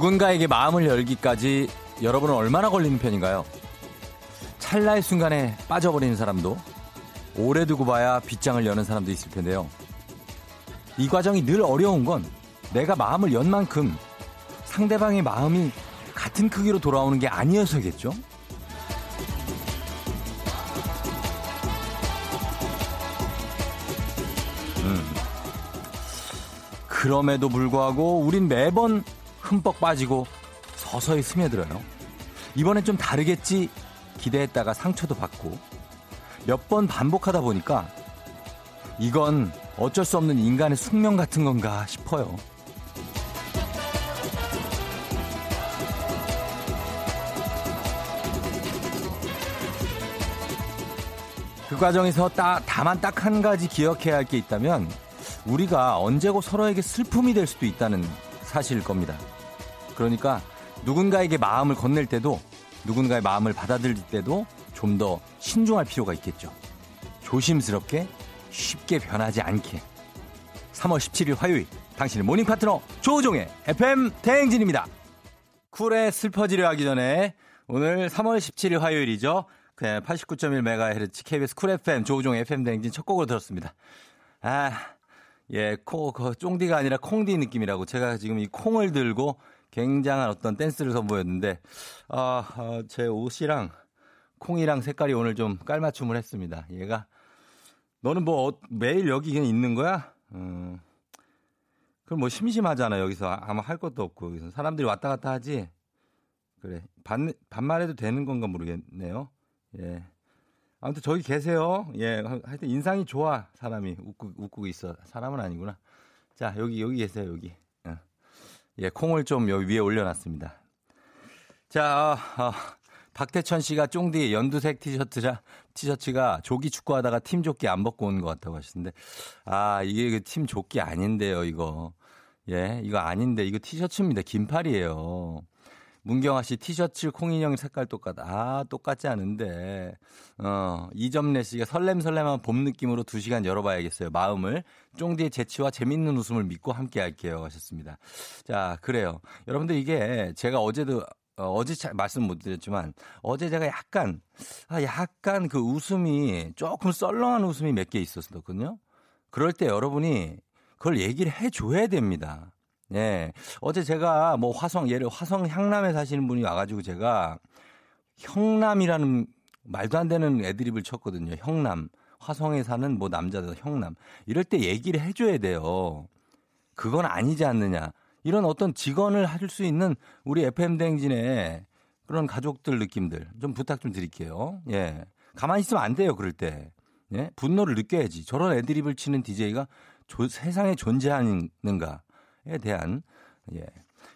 누군가에게 마음을 열기까지 여러분은 얼마나 걸리는 편인가요? 찰나의 순간에 빠져버리는 사람도 오래 두고 봐야 빗장을 여는 사람도 있을 텐데요. 이 과정이 늘 어려운 건 내가 마음을 연 만큼 상대방의 마음이 같은 크기로 돌아오는 게 아니어서겠죠? 음. 그럼에도 불구하고 우린 매번 흠뻑 빠지고 서서히 스며들어요. 이번엔 좀 다르겠지 기대했다가 상처도 받고 몇 번 반복하다 보니까 이건 어쩔 수 없는 인간의 숙명 같은 건가 싶어요. 그 과정에서 딱, 다만 딱 한 가지 기억해야 할 게 있다면 우리가 언제고 서로에게 슬픔이 될 수도 있다는 사실일 겁니다. 그러니까 누군가에게 마음을 건넬 때도 누군가의 마음을 받아들일 때도 좀 더 신중할 필요가 있겠죠. 조심스럽게 쉽게 변하지 않게. 3월 17일 화요일 당신의 모닝 파트너 조우종의 FM 대행진입니다. 쿨의 슬퍼지려 하기 전에 오늘 3월 17일 화요일이죠. 89.1MHz KBS 쿨 FM 조우종의 FM 대행진 첫 곡으로 들었습니다. 아, 예, 코, 그 쫑디가 아니라 콩디 느낌이라고 제가 지금 이 콩을 들고 굉장한 어떤 댄스를 선보였는데, 아, 아, 제 옷이랑 콩이랑 색깔이 오늘 좀 깔맞춤을 했습니다. 얘가, 너는 뭐 어, 매일 여기 그냥 있는 거야? 음, 그럼 뭐 심심하잖아, 여기서. 아마 할 것도 없고, 여기서. 사람들이 왔다 갔다 하지? 그래. 반, 반말해도 되는 건가 모르겠네요. 예. 아무튼 저기 계세요. 예. 하여튼 인상이 좋아, 사람이. 웃고, 웃고 있어. 사람은 아니구나. 자, 여기, 여기 계세요, 여기. 예, 콩을 좀 여기 위에 올려놨습니다. 자, 어, 박태천 씨가 쫑디 연두색 티셔츠자, 티셔츠가 조기 축구하다가 팀 조끼 안 벗고 온 것 같다고 하시는데, 아, 이게 그팀 조끼 아닌데요, 이거. 예, 이거 아닌데, 이거 티셔츠입니다. 긴팔이에요. 문경아 씨 티셔츠 콩인형 색깔 똑같. 아, 똑같지 않은데. 어, 이점래 씨가 설렘설렘한 봄 느낌으로 두 시간 열어봐야겠어요. 마음을. 쫑디의 재치와 재밌는 웃음을 믿고 함께 할게요. 하셨습니다. 자, 그래요. 여러분들 이게 제가 어제도 어, 어제 차, 말씀 못 드렸지만 어제 제가 약간 아, 약간 그 웃음이 조금 썰렁한 웃음이 몇 개 있었거든요. 그럴 때 여러분이 그걸 얘기를 해 줘야 됩니다. 예. 어제 제가 뭐 화성, 예를 화성 향남에 사시는 분이 와가지고 제가 형남이라는 말도 안 되는 애드립을 쳤거든요. 형남. 화성에 사는 뭐 남자들 형남. 이럴 때 얘기를 해줘야 돼요. 그건 아니지 않느냐. 이런 어떤 직원을 할 수 있는 우리 FM대행진의 그런 가족들 느낌들 좀 부탁 좀 드릴게요. 예. 가만히 있으면 안 돼요. 그럴 때. 예. 분노를 느껴야지. 저런 애드립을 치는 DJ가 조, 세상에 존재하는가. 에 대한 예.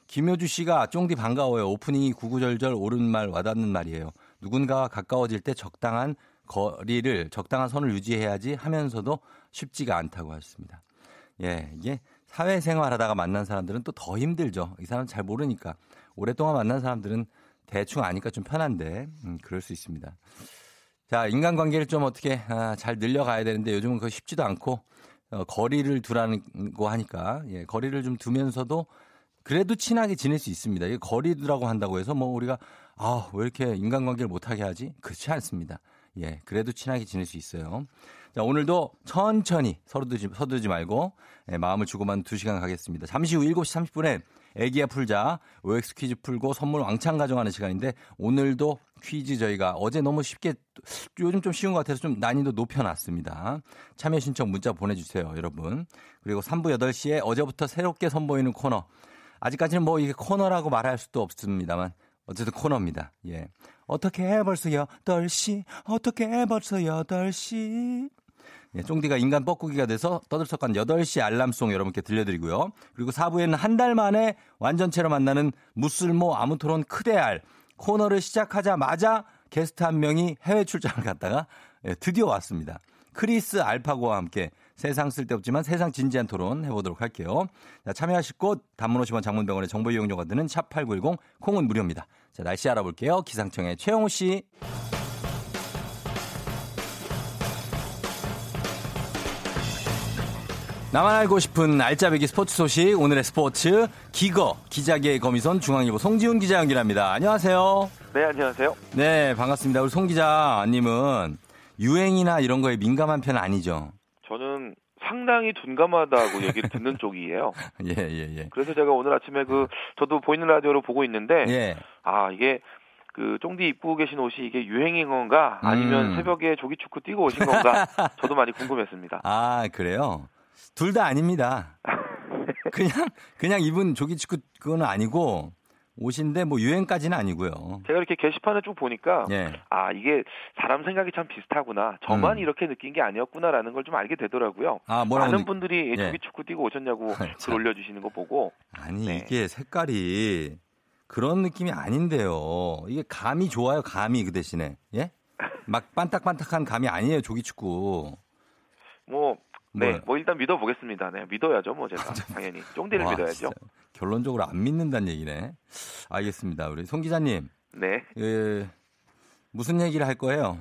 김효주 씨가 쫑디 반가워요. 오프닝이 구구절절 옳은 말 와닿는 말이에요. 누군가와 가까워질 때 적당한 거리를 적당한 선을 유지해야지 하면서도 쉽지가 않다고 하셨습니다. 예, 이게 사회생활 하다가 만난 사람들은 또 더 힘들죠. 이 사람 잘 모르니까. 오랫동안 만난 사람들은 대충 아니까 좀 편한데, 음, 그럴 수 있습니다. 자, 인간관계를 좀 어떻게 아, 잘 늘려가야 되는데 요즘은 그거 쉽지도 않고 어, 거리를 두라고 하니까 예, 거리를 좀 두면서도 그래도 친하게 지낼 수 있습니다. 이게 거리두라고 한다고 해서 뭐 우리가 아, 왜 이렇게 인간관계를 못하게 하지? 그렇지 않습니다. 예, 그래도 친하게 지낼 수 있어요. 자, 오늘도 천천히 서두르지, 서두르지 말고 예, 마음을 주고만 2시간 가겠습니다. 잠시 후 7시 30분에 애기야 풀자 OX 퀴즈 풀고 선물 왕창 가져가는 시간인데 오늘도 퀴즈 저희가 어제 너무 쉽게 요즘 좀 쉬운 것 같아서 좀 난이도 높여놨습니다. 참여 신청 문자 보내주세요, 여러분. 그리고 3부 8시에 어제부터 새롭게 선보이는 코너. 아직까지는 뭐 이게 코너라고 말할 수도 없습니다만 어쨌든 코너입니다. 예. 어떻게 해 벌써 8시? 어떻게 해 벌써 8시? 예, 쫑디가 인간 뻐꾸기가 돼서 떠들썩한 8시 알람송 여러분께 들려드리고요. 그리고 4부에는 한 달 만에 완전체로 만나는 무쓸모 아무토론 크대알 코너를 시작하자마자 게스트 한 명이 해외 출장을 갔다가 예, 드디어 왔습니다. 크리스 알파고와 함께 세상 쓸데없지만 세상 진지한 토론 해보도록 할게요. 자, 참여하실 곳 단문 50원 장문 100원의 정보 이용료가 드는 샵8910 콩은 무료입니다. 자, 날씨 알아볼게요. 기상청의 최영호 씨. 나만 알고 싶은 알짜배기 스포츠 소식 오늘의 스포츠 기거 기자계의 거미손 중앙일보 송지훈 기자 연결합니다. 안녕하세요. 네 안녕하세요. 네 반갑습니다. 우리 송 기자님은 유행이나 이런 거에 민감한 편은 아니죠? 저는 상당히 둔감하다고 얘기를 듣는 쪽이에요. 예, 예, 예. 그래서 제가 오늘 아침에 그 저도 보이는 라디오로 보고 있는데 예. 아 이게 그 쫑디 입고 계신 옷이 이게 유행인 건가 아니면 음. 새벽에 조기 축구 뛰고 오신 건가 저도 많이 궁금했습니다. 아, 그래요? 둘 다 아닙니다. 그냥, 그냥 입은 조기 축구 그거는 아니고 옷인데 뭐 유행까지는 아니고요. 제가 이렇게 게시판을 쭉 보니까 예. 아 이게 사람 생각이 참 비슷하구나 저만 음. 이렇게 느낀 게 아니었구나라는 걸 좀 알게 되더라고요. 아. 많은 느- 분들이 예. 조기 축구 뛰고 오셨냐고 아, 글 참. 올려주시는 거 보고 아니, 네. 이게 색깔이 그런 느낌이 아닌데요. 이게 감이 좋아요, 감이 그 대신에. 예? 막 반딱반딱한 감이 아니에요, 조기 축구. 뭐 네, 뭐요? 뭐 일단 믿어보겠습니다. 네, 믿어야죠, 뭐 제가 당연히 쫑디를 와, 믿어야죠. 진짜 결론적으로 안 믿는다는 얘기네. 알겠습니다. 우리 송 기자님, 네, 예, 무슨 얘기를 할 거예요?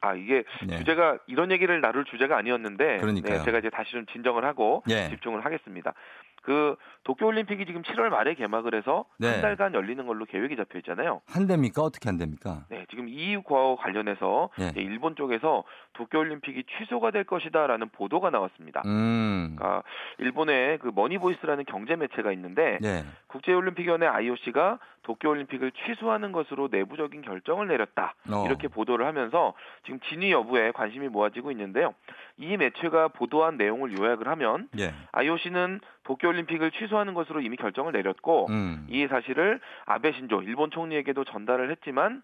아 이게 네. 주제가 이런 얘기를 나눌 주제가 아니었는데, 그러니까요. 네, 제가 이제 다시 좀 진정을 하고 예. 집중을 하겠습니다. 그 도쿄올림픽이 지금 7월 말에 개막을 해서 네. 한 달간 열리는 걸로 계획이 잡혀 있잖아요. 한 대입니까? 어떻게 한 대입니까? 네, 지금 이와 관련해서 예. 이제 일본 쪽에서 도쿄올림픽이 취소가 될 것이다라는 보도가 나왔습니다. 음, 그러니까 일본의 그 머니보이스라는 경제 매체가 있는데 네. 국제올림픽위원회 IOC가 도쿄올림픽을 취소하는 것으로 내부적인 결정을 내렸다. 어. 이렇게 보도를 하면서 지금 진위 여부에 관심이 모아지고 있는데요. 이 매체가 보도한 내용을 요약을 하면 예. IOC는 도쿄 올림픽을 취소하는 것으로 이미 결정을 내렸고 음, 이 사실을 아베 신조 일본 총리에게도 전달을 했지만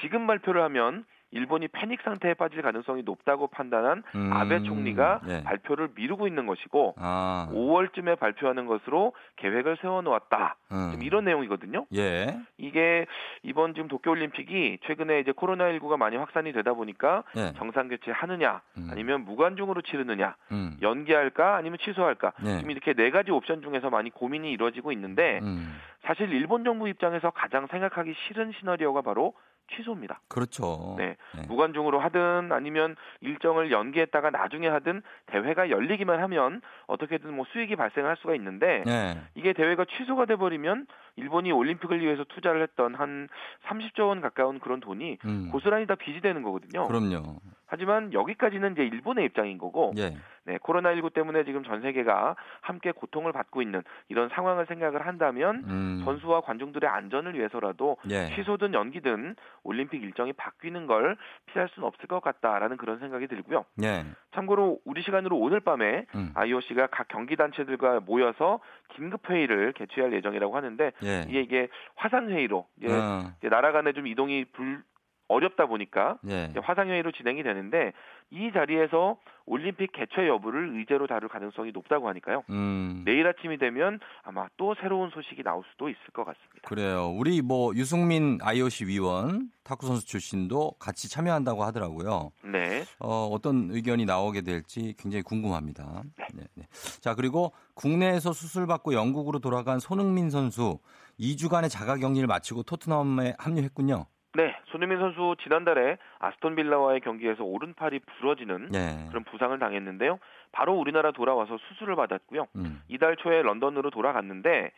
지금 발표를 하면 일본이 패닉 상태에 빠질 가능성이 높다고 판단한 음, 아베 총리가 예. 발표를 미루고 있는 것이고 아, 5월쯤에 발표하는 것으로 계획을 세워놓았다. 음. 이런 내용이거든요. 예. 이게 이번 지금 도쿄올림픽이 최근에 이제 코로나19가 많이 확산이 되다 보니까 예. 정상 개최하느냐 음. 아니면 무관중으로 치르느냐 음. 연기할까 아니면 취소할까 예. 지금 이렇게 네 가지 옵션 중에서 많이 고민이 이루어지고 있는데 음. 사실 일본 정부 입장에서 가장 생각하기 싫은 시나리오가 바로 취소입니다. 그렇죠. 네. 예. 무관중으로 하든 아니면 일정을 연기했다가 나중에 하든 대회가 열리기만 하면 어떻게든 뭐 수익이 발생할 수가 있는데 예. 이게 대회가 취소가 돼 버리면 일본이 올림픽을 위해서 투자를 했던 한 30조 원 가까운 그런 돈이 음. 고스란히 다 빚이 되는 거거든요. 그럼요. 하지만 여기까지는 이제 일본의 입장인 거고 예. 네, 코로나19 때문에 지금 전 세계가 함께 고통을 받고 있는 이런 상황을 생각을 한다면 음. 선수와 관중들의 안전을 위해서라도 예. 취소든 연기든 올림픽 일정이 바뀌는 걸 피할 수는 없을 것 같다라는 그런 생각이 들고요. 예. 참고로 우리 시간으로 오늘 밤에 음. IOC가 각 경기 단체들과 모여서 긴급 회의를 개최할 예정이라고 하는데 예. 이게 이게 화상 회의로 이제, 어. 나라 간에 좀 이동이 불 어렵다 보니까 예. 이제 화상 회의로 진행이 되는데 이 자리에서 올림픽 개최 여부를 의제로 다룰 가능성이 높다고 하니까요. 음. 내일 아침이 되면 아마 또 새로운 소식이 나올 수도 있을 것 같습니다. 그래요. 우리 뭐 유승민 IOC 위원 탁구 선수 출신도 같이 참여한다고 하더라고요. 네. 어, 어떤 의견이 나오게 될지 굉장히 궁금합니다. 네, 네. 자, 그리고 국내에서 수술받고 영국으로 돌아간 손흥민 선수 2주간의 자가 격리를 마치고 토트넘에 합류했군요. 네, 손흥민 선수 지난달에 아스톤 빌라와의 경기에서 오른팔이 부러지는 네. 그런 부상을 당했는데요. 바로 우리나라 돌아와서 수술을 받았고요. 음. 이달 초에 런던으로 돌아갔는데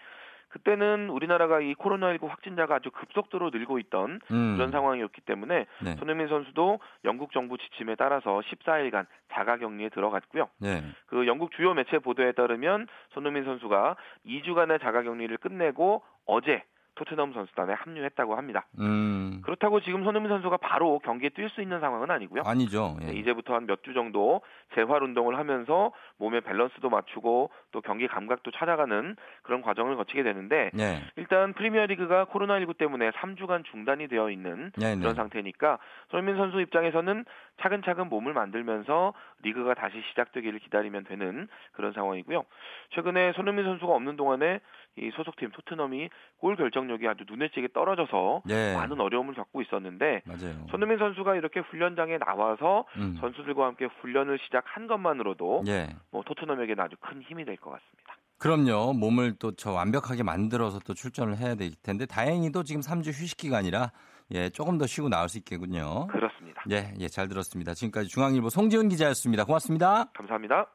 그때는 우리나라가 이 코로나19 확진자가 아주 급속도로 늘고 있던 음. 그런 상황이었기 때문에 네. 손흥민 선수도 영국 정부 지침에 따라서 14일간 자가 격리에 들어갔고요. 네. 그 영국 주요 매체 보도에 따르면 손흥민 선수가 2주간의 자가 격리를 끝내고 어제 토트넘 선수단에 합류했다고 합니다. 음. 그렇다고 지금 손흥민 선수가 바로 경기에 뛸 수 있는 상황은 아니고요. 아니죠. 예. 네, 이제부터 한 몇 주 정도 재활 운동을 하면서 몸의 밸런스도 맞추고 또 경기 감각도 찾아가는 그런 과정을 거치게 되는데 네. 일단 프리미어리그가 코로나19 때문에 3주간 중단이 되어 있는 네, 네. 그런 상태니까 손흥민 선수 입장에서는 차근차근 몸을 만들면서 리그가 다시 시작되기를 기다리면 되는 그런 상황이고요. 최근에 손흥민 선수가 없는 동안에 이 소속팀 토트넘이 골 결정력이 아주 눈에 띄게 떨어져서 네. 많은 어려움을 겪고 있었는데 맞아요. 손흥민 선수가 이렇게 훈련장에 나와서 음. 선수들과 함께 훈련을 시작한 것만으로도 예. 뭐 토트넘에게는 아주 큰 힘이 될 것 같습니다. 그럼요. 몸을 또 저 완벽하게 만들어서 또 출전을 해야 될 텐데 다행히도 지금 3주 휴식 기간이라 예, 조금 더 쉬고 나올 수 있겠군요. 그렇습니다. 예, 예, 잘 들었습니다. 지금까지 중앙일보 송지훈 기자였습니다. 고맙습니다. 감사합니다.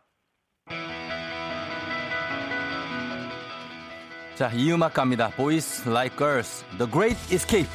자, 이 음악 갑니다. Boys Like Girls, The Great Escape.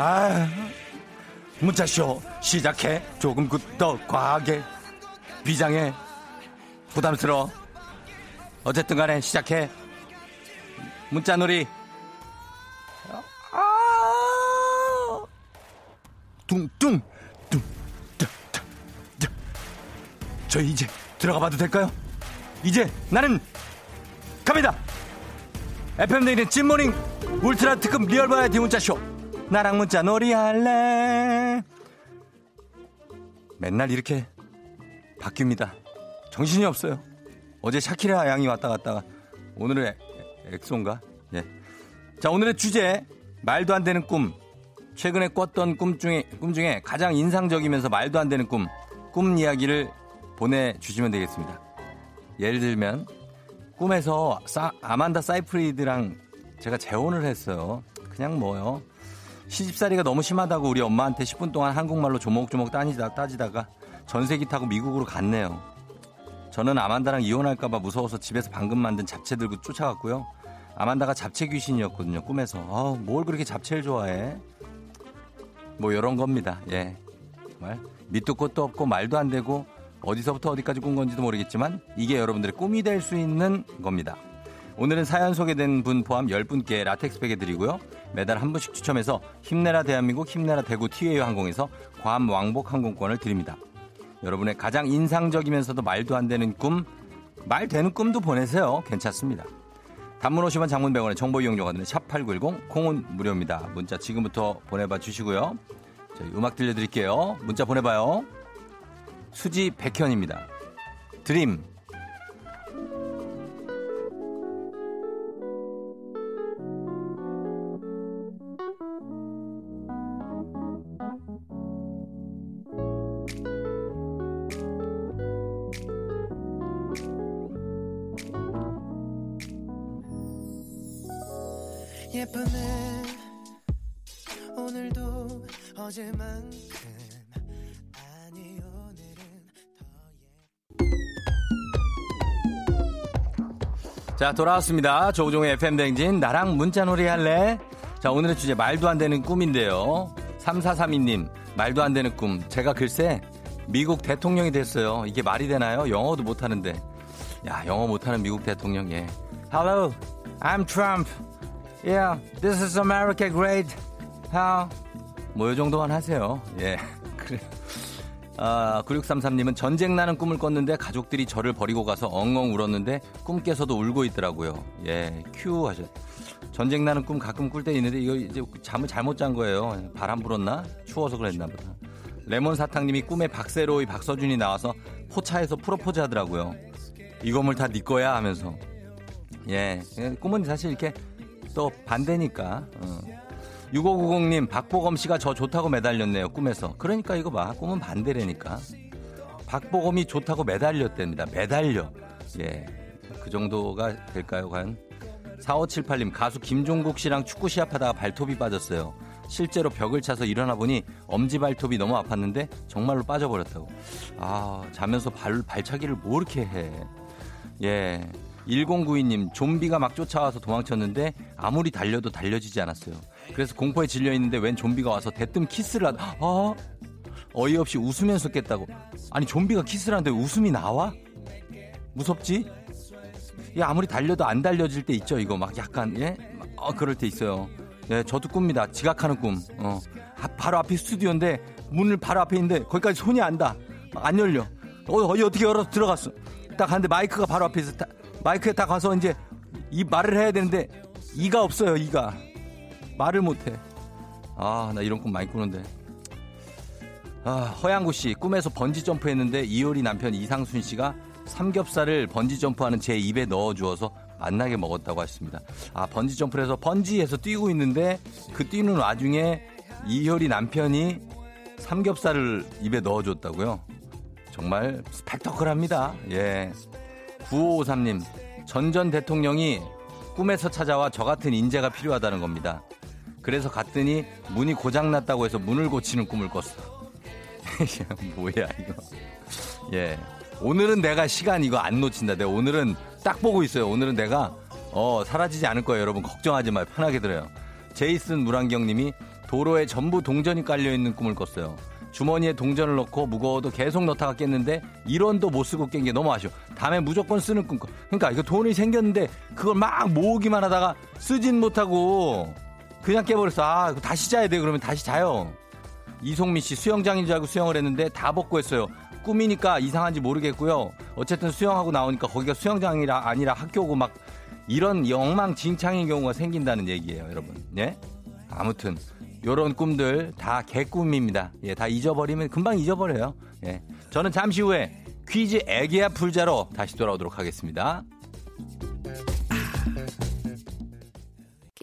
아, 문자쇼 시작해. 조금 더 과하게. 비장해. 부담스러워. 어쨌든 간에 시작해. 문자놀이. 아, 뚱뚱, 뚱, 뚱, 뚱, 뚱. 저 이제 들어가 봐도 될까요? 이제 나는 갑니다. FM 내일은 찐morning 울트라 특급 real 버라이어티 문자쇼. 나랑 문자 놀이 할래. 맨날 이렇게 바뀝니다. 정신이 없어요. 어제 샤키라 양이 왔다 갔다가 오늘은 엑소인가? 예. 자, 오늘의 주제 말도 안 되는 꿈. 최근에 꿨던 꿈 중에 꿈 중에 가장 인상적이면서 말도 안 되는 꿈. 꿈 이야기를 보내 주시면 되겠습니다. 예를 들면 꿈에서 사, 아만다 사이프리드랑 제가 재혼을 했어요. 그냥 뭐요. 시집살이가 너무 심하다고 우리 엄마한테 10분 동안 한국말로 조목조목 따지다, 따지다가 전세기 타고 미국으로 갔네요. 저는 아만다랑 이혼할까봐 무서워서 집에서 방금 만든 잡채 들고 쫓아갔고요. 아만다가 잡채 귀신이었거든요, 꿈에서. 아, 뭘 그렇게 잡채를 좋아해? 뭐, 이런 겁니다. 예. 정말. 밑도 끝도 없고 말도 안 되고 어디서부터 어디까지 꾼 건지도 모르겠지만 이게 여러분들의 꿈이 될 수 있는 겁니다. 오늘은 사연 소개된 분 포함 10분께 라텍스 베개 드리고요. 매달 한 분씩 추첨해서 힘내라 대한민국 힘내라 대구 티웨이 항공에서 괌 왕복 항공권을 드립니다. 여러분의 가장 인상적이면서도 말도 안 되는 꿈, 말 되는 꿈도 보내세요. 괜찮습니다. 단문 50원 장문 100원의 정보 이용료가 드는 샵8910 콩은 무료입니다. 문자 지금부터 보내봐 주시고요. 저희 음악 들려드릴게요. 문자 보내봐요. 수지 백현입니다. 드림 자 돌아왔습니다 조종의 FM댕진 나랑 문자놀이 할래 자 오늘의 주제 말도 안 되는 꿈인데요 3432님 말도 안 되는 꿈 제가 글쎄 미국 대통령이 됐어요 이게 말이 되나요 영어도 못하는데 야 영어 못하는 미국 대통령 예 Hello I'm Trump Yeah, this is America great. How? 뭐이 정도만 하세요. 예. 그래. 아, 9633님은 전쟁 나는 꿈을 꿨는데 가족들이 저를 버리고 가서 엉엉 울었는데 꿈 깨서도 울고 있더라고요. 예, 큐 하셨. 전쟁 나는 꿈 가끔 꿀 때 있는데 이거 이제 잠을 잘못 잔 거예요. 바람 불었나? 추워서 그랬나 보다. 레몬 사탕님이 꿈에 박세로의 박서준이 나와서 포차에서 프로포즈 하더라고요. 이 건물 다 네 거야 하면서. 예, 꿈은 사실 이렇게 또 반대니까. 어. 6590님, 박보검 씨가 저 좋다고 매달렸네요, 꿈에서. 그러니까 이거 봐. 꿈은 반대라니까. 박보검이 좋다고 매달렸답니다. 매달려. 예. 그 정도가 될까요, 과연? 4578님, 가수 김종국 씨랑 축구 시합하다가 발톱이 빠졌어요. 실제로 벽을 차서 일어나 보니 엄지 발톱이 너무 아팠는데 정말로 빠져버렸다고. 아, 자면서 발, 발차기를 뭐 이렇게 해. 예. 1092님, 좀비가 막 쫓아와서 도망쳤는데 아무리 달려도 달려지지 않았어요. 그래서 공포에 질려 있는데 웬 좀비가 와서 대뜸 키스를 하다, 아, 어이없이 웃으면서 깼다고. 아니, 좀비가 키스를 하는데 웃음이 나와? 무섭지? 야, 아무리 달려도 안 달려질 때 있죠, 이거. 막 약간, 예? 어, 그럴 때 있어요. 예, 저도 꿉니다. 지각하는 꿈. 어. 아, 바로 앞에 스튜디오인데, 문을 바로 앞에 있는데, 거기까지 손이 안 닿아. 안 열려. 어, 어디 어떻게 열어서 들어갔어. 딱 갔는데 마이크가 바로 앞에 있어. 마이크에 딱 가서 이제 이 말을 해야 되는데 이가 없어요 이가 말을 못해 아 나 이런 꿈 많이 꾸는데 아, 허양구 씨 꿈에서 번지 점프 했는데 이효리 남편 이상순 씨가 삼겹살을 번지 점프하는 제 입에 넣어 주어서 맛나게 먹었다고 하셨습니다. 아 번지 점프를 해서 번지에서 뛰고 있는데 그 뛰는 와중에 이효리 남편이 삼겹살을 입에 넣어줬다고요. 정말 스펙터클합니다. 예. 9553님 전전 대통령이 꿈에서 찾아와 저 같은 인재가 필요하다는 겁니다. 그래서 갔더니 문이 고장났다고 해서 문을 고치는 꿈을 꿨어. 뭐야 이거. 예. 오늘은 내가 시간 이거 안 놓친다. 내가 오늘은 딱 보고 있어요. 오늘은 내가 어 사라지지 않을 거예요. 여러분 걱정하지 마요. 편하게 들어요. 제이슨 무란경님이 도로에 전부 동전이 깔려 있는 꿈을 꿨어요. 주머니에 동전을 넣고 무거워도 계속 넣다가 깼는데 1원도 못 쓰고 깬 게 너무 아쉬워. 다음에 무조건 쓰는 꿈. 그러니까 이거 돈이 생겼는데 그걸 막 모으기만 하다가 쓰진 못하고 그냥 깨버렸어. 아, 다시 자야 돼. 그러면 다시 자요. 이송미 씨 수영장인 줄 알고 수영을 했는데 다 벗고 했어요. 꿈이니까 이상한지 모르겠고요. 어쨌든 수영하고 나오니까 거기가 수영장이라 아니라 학교고 막 이런 엉망진창인 경우가 생긴다는 얘기예요, 여러분. 예? 아무튼 요런 꿈들 다 개꿈입니다. 예, 다 잊어버리면 금방 잊어버려요. 예. 저는 잠시 후에 퀴즈 애기야 풀자로 다시 돌아오도록 하겠습니다.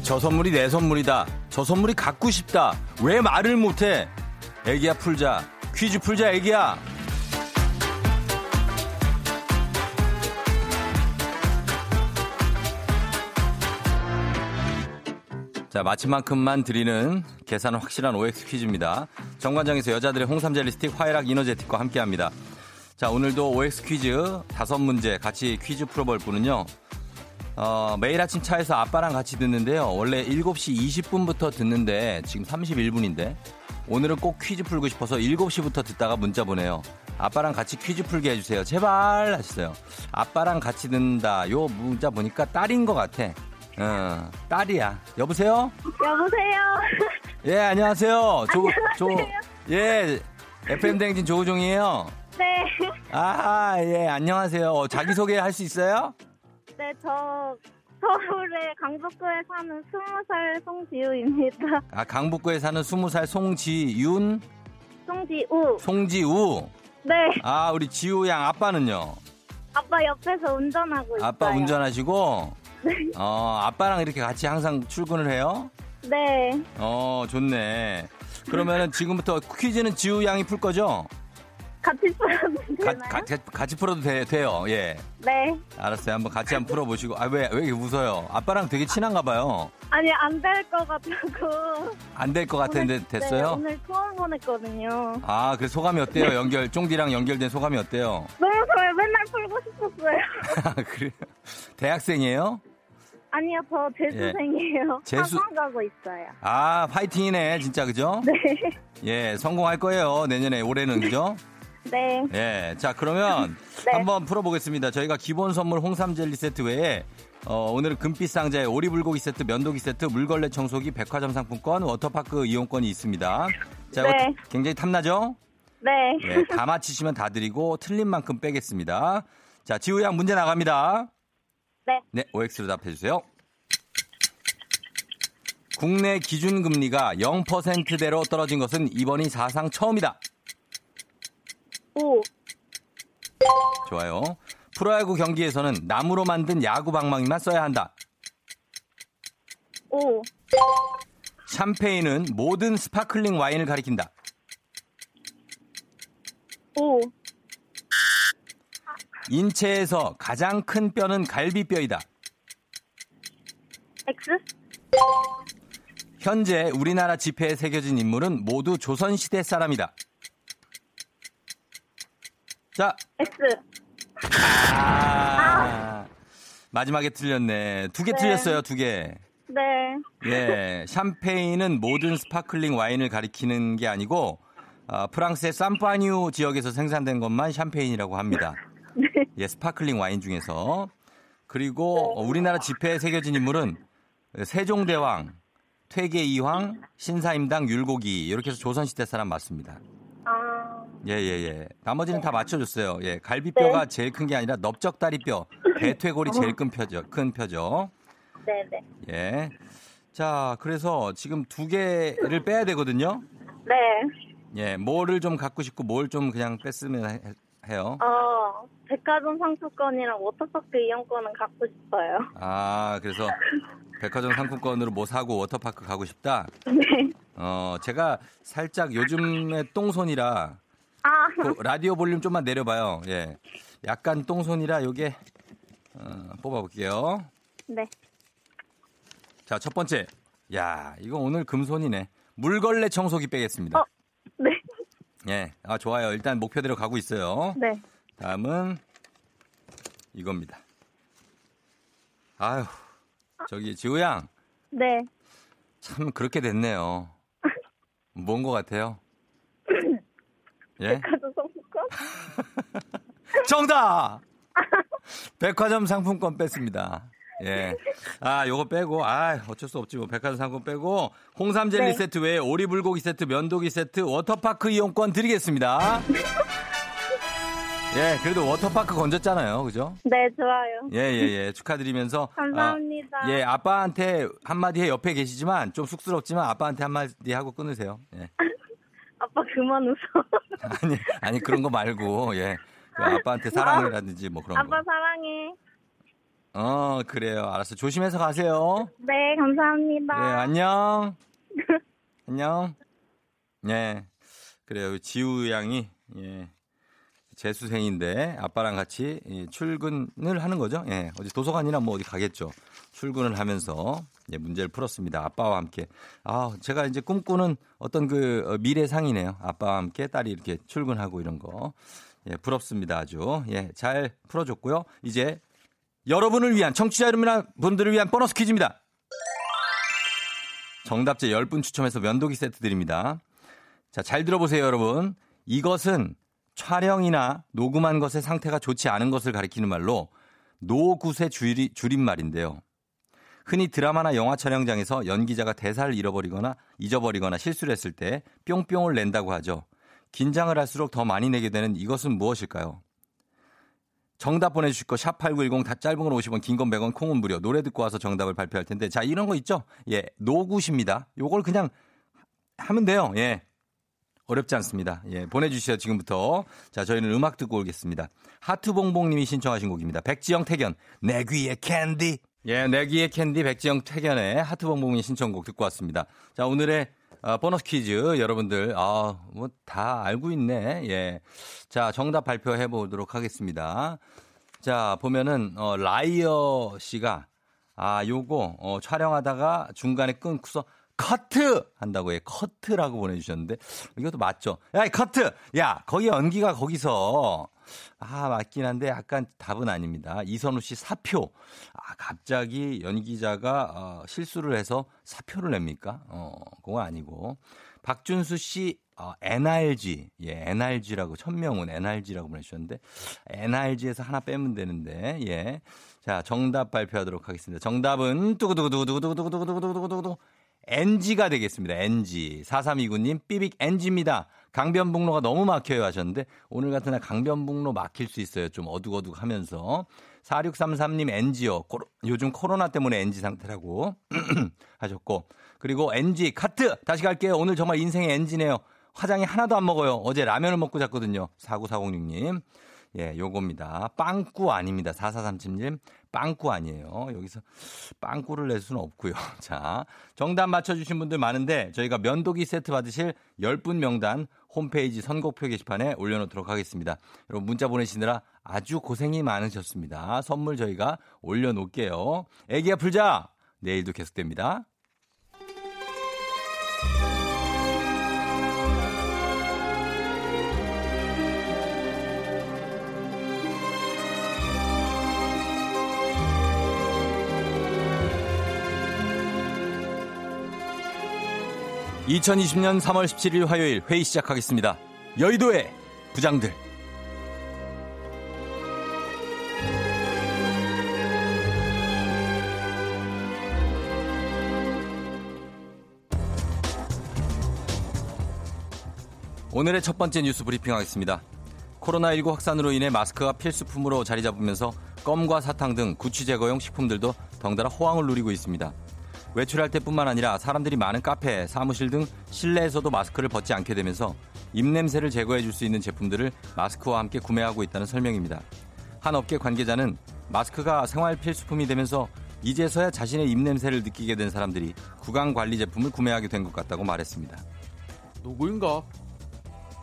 저 선물이 내 선물이다. 저 선물이 갖고 싶다. 왜 말을 못해? 애기야 풀자. 퀴즈 풀자 애기야. 자, 마침만큼만 드리는 계산은 확실한 OX 퀴즈입니다. 정관장에서 여자들의 홍삼 젤리 스틱 화해락 이너제틱과 함께 합니다. 자, 오늘도 OX 퀴즈 다섯 문제 같이 퀴즈 풀어볼 분은요. 어, 매일 아침 차에서 아빠랑 같이 듣는데요. 원래 7시 20분부터 듣는데 지금 31분인데 오늘은 꼭 퀴즈 풀고 싶어서 7시부터 듣다가 문자 보내요. 아빠랑 같이 퀴즈 풀게 해주세요. 제발 하셨어요. 아빠랑 같이 듣는다. 요 문자 보니까 딸인 것 같아. 어, 딸이야. 여보세요? 여보세요? 예, 안녕하세요. 조, 조, 예, FM 댕진 조우종이에요. 네. 아, 예, 안녕하세요. 자기소개 할 수 있어요? 네, 저 서울의 강북구에 사는 20살 송지우입니다. 아, 강북구에 사는 20살 송지윤? 송지우. 송지우? 네. 아, 우리 지우 양 아빠는요? 아빠 옆에서 운전하고 있어요. 아빠 운전하시고? 네. 어, 아빠랑 이렇게 같이 항상 출근을 해요? 네. 어, 좋네. 그러면은 지금부터 퀴즈는 지우 양이 풀 거죠? 같이 풀어도 되나요? 가, 가, 같이 풀어도 돼, 돼요. 예. 네. 알았어요. 한번 같이 한번 풀어보시고. 아, 왜, 왜 이렇게 웃어요? 아빠랑 되게 친한가 봐요. 아니, 안 될 것 같다고. 안 될 것 같은데 오늘, 됐어요? 네, 오늘 처음 보냈거든요. 아, 그 소감이 어때요? 연결, 쫑디랑 연결된 소감이 어때요? 너무 좋아요. 맨날 풀고 싶었어요. 아, 그래요? 대학생이에요? 아니요, 저 재수생이에요. 예. 재수- 가고 있어요. 아, 파이팅이네. 진짜, 그죠? 네. 예, 성공할 거예요. 내년에, 올해는, 그죠? 네. 예, 자, 그러면 네. 한번 풀어보겠습니다. 저희가 기본 선물 홍삼 젤리 세트 외에 어, 오늘은 금빛 상자에 오리 불고기 세트, 면도기 세트, 물걸레 청소기, 백화점 상품권, 워터파크 이용권이 있습니다. 자, 네. 이거 굉장히 탐나죠? 네. 예, 다 맞히시면 다 드리고 틀린 만큼 빼겠습니다. 자, 지우 양 문제 나갑니다. 네. 네, OX로 답해 주세요. 국내 기준금리가 0%대로 떨어진 것은 이번이 사상 처음이다. 오. 좋아요. 프로야구 경기에서는 나무로 만든 야구 방망이만 써야 한다. 오. 샴페인은 모든 스파클링 와인을 가리킨다. 오. 인체에서 가장 큰 뼈는 갈비뼈이다. X? 현재 우리나라 지폐에 새겨진 인물은 모두 조선시대 사람이다. 자, X. 아, 마지막에 틀렸네. 두개 네. 틀렸어요, 두 개. 네. 예, 샴페인은 모든 스파클링 와인을 가리키는 게 아니고 아, 프랑스의 샹파뉴 지역에서 생산된 것만 샴페인이라고 합니다. 네. 예, 스파클링 와인 중에서 그리고 어, 우리나라 지폐에 새겨진 인물은 세종대왕, 퇴계이황, 신사임당, 율곡 이이 이렇게 해서 조선시대 사람 맞습니다. 아, 예, 예, 예. 나머지는 다 맞춰줬어요. 예, 갈비뼈가 네. 제일 큰 게 아니라 넓적다리뼈, 대퇴골이 제일 큰 표죠. 큰 표죠. 네 네. 예. 자, 그래서 지금 두 개를 빼야 되거든요. 네. 예, 뭐를 좀 갖고 싶고 뭘 좀 그냥 뺐으면 해- 해요. 어, 백화점 상품권이랑 워터파크 이용권은 갖고 싶어요. 아, 그래서 백화점 상품권으로 뭐 사고 워터파크 가고 싶다. 네. 어, 제가 살짝 요즘에 똥손이라 아, 그 라디오 볼륨 좀만 내려봐요. 예. 약간 똥손이라 요게 어, 뽑아볼게요. 네. 자, 첫 번째. 야, 이거 오늘 금손이네. 물걸레 청소기 빼겠습니다. 어. 네. 예. 아, 좋아요. 일단 목표대로 가고 있어요. 네. 다음은 이겁니다. 아유, 저기 지우 양, 네. 참 그렇게 됐네요. 뭔 것 같아요? 예? 백화점 상품권? 정답! 백화점 상품권 뺐습니다. 예. 아, 요거 빼고, 아, 어쩔 수 없지, 뭐. 백화점 상품권 빼고, 홍삼 젤리 네. 세트 외에 오리불고기 세트, 면도기 세트, 워터파크 이용권 드리겠습니다. 예, 그래도 워터파크 건졌잖아요. 그죠? 네, 좋아요. 예, 예, 예. 축하드리면서. 감사합니다. 아, 예, 아빠한테 한마디 해 옆에 계시지만 좀 쑥스럽지만 아빠한테 한마디 하고 끊으세요. 예. 아빠 그만 웃어. 아니, 아니, 그런 거 말고, 예. 그 아빠한테 사랑이라든지 뭐 그런 아빠 거. 사랑해. 어, 그래요. 알았어. 조심해서 가세요. 네, 감사합니다. 네, 안녕. 안녕. 예. 그래요. 지우 양이, 예. 재수생인데 아빠랑 같이 예, 출근을 하는 거죠. 예. 어디 도서관이나 뭐 어디 가겠죠. 출근을 하면서 예, 문제를 풀었습니다. 아빠와 함께. 아, 제가 이제 꿈꾸는 어떤 그 어, 미래상이네요. 아빠와 함께 딸이 이렇게 출근하고 이런 거. 예, 부럽습니다. 아주. 예, 잘 풀어줬고요. 이제 여러분을 위한 청취자 여러분들을 위한 보너스 퀴즈입니다. 정답자 10분 추첨해서 면도기 세트 드립니다. 자, 잘 들어보세요, 여러분. 이것은 촬영이나 녹음한 것의 상태가 좋지 않은 것을 가리키는 말로 노굿의 줄임말인데요. 흔히 드라마나 영화 촬영장에서 연기자가 대사를 잃어버리거나 잊어버리거나 실수를 했을 때 뿅뿅을 낸다고 하죠. 긴장을 할수록 더 많이 내게 되는 이것은 무엇일까요? 정답 보내주실 거 샵8910 다 짧은 건 50원 긴 건 100원 콩은 무료 노래 듣고 와서 정답을 발표할 텐데 자 이런 거 있죠 예 노굿입니다 요걸 그냥 하면 돼요 예 어렵지 않습니다 예 보내주시죠 지금부터 자 저희는 음악 듣고 오겠습니다 하트봉봉님이 신청하신 곡입니다 백지영 택연 내 귀에 캔디 예, 내 귀에 캔디 백지영 택연의 하트봉봉님 신청곡 듣고 왔습니다. 자, 오늘의 어, 보너스 퀴즈 여러분들 아, 뭐 다 알고 있네. 예. 자, 정답 발표해 보도록 하겠습니다. 자, 보면은 어, 라이어 씨가 아, 요거 어, 촬영하다가 중간에 끊고서 커트 한다고 해. 커트라고 보내주셨는데 이것도 맞죠? 야, 이 커트. 야, 거기 연기가 거기서 아 맞긴 한데 약간 답은 아닙니다. 이선우 씨 사표. 아 갑자기 연기자가 어, 실수를 해서 사표를 냅니까? 어, 그건 아니고 박준수 씨 어, NRG, 예, NRG라고 천명은 NRG라고 보내주셨는데 NRG에서 하나 빼면 되는데 예, 자 정답 발표하도록 하겠습니다. 정답은 두구두구두구두구두구두구두구두구두구두구 NG가 되겠습니다. NG 4329님 삐빅 NG입니다. 강변북로가 너무 막혀요 하셨는데 오늘 같은 날 강변북로 막힐 수 있어요. 좀 어둑어둑 하면서 4633님 NG요. 코로, 요즘 코로나 때문에 NG 상태라고 하셨고 그리고 NG 카트 다시 갈게요. 오늘 정말 인생의 NG네요. 화장이 하나도 안 먹어요. 어제 라면을 먹고 잤거든요. 49406님. 예, 요겁니다. 빵꾸 아닙니다. 4437님. 빵꾸 아니에요. 여기서 빵꾸를 낼 수는 없고요. 자, 정답 맞춰주신 분들 많은데 저희가 면도기 세트 받으실 10분 명단 홈페이지 선곡표 게시판에 올려놓도록 하겠습니다. 여러분 문자 보내시느라 아주 고생이 많으셨습니다. 선물 저희가 올려놓을게요. 애기야 풀자! 내일도 계속됩니다. 2020년 3월 17일 화요일 회의 시작하겠습니다. 여의도의 부장들. 오늘의 첫 번째 뉴스 브리핑 하겠습니다. 코로나19 확산으로 인해 마스크가 필수품으로 자리 잡으면서 껌과 사탕 등 구취 제거용 식품들도 덩달아 호황을 누리고 있습니다. 외출할 때뿐만 아니라 사람들이 많은 카페, 사무실 등 실내에서도 마스크를 벗지 않게 되면서 입냄새를 제거해 줄 수 있는 제품들을 마스크와 함께 구매하고 있다는 설명입니다. 한 업계 관계자는 마스크가 생활 필수품이 되면서 이제서야 자신의 입냄새를 느끼게 된 사람들이 구강 관리 제품을 구매하게 된 것 같다고 말했습니다. 누구인가?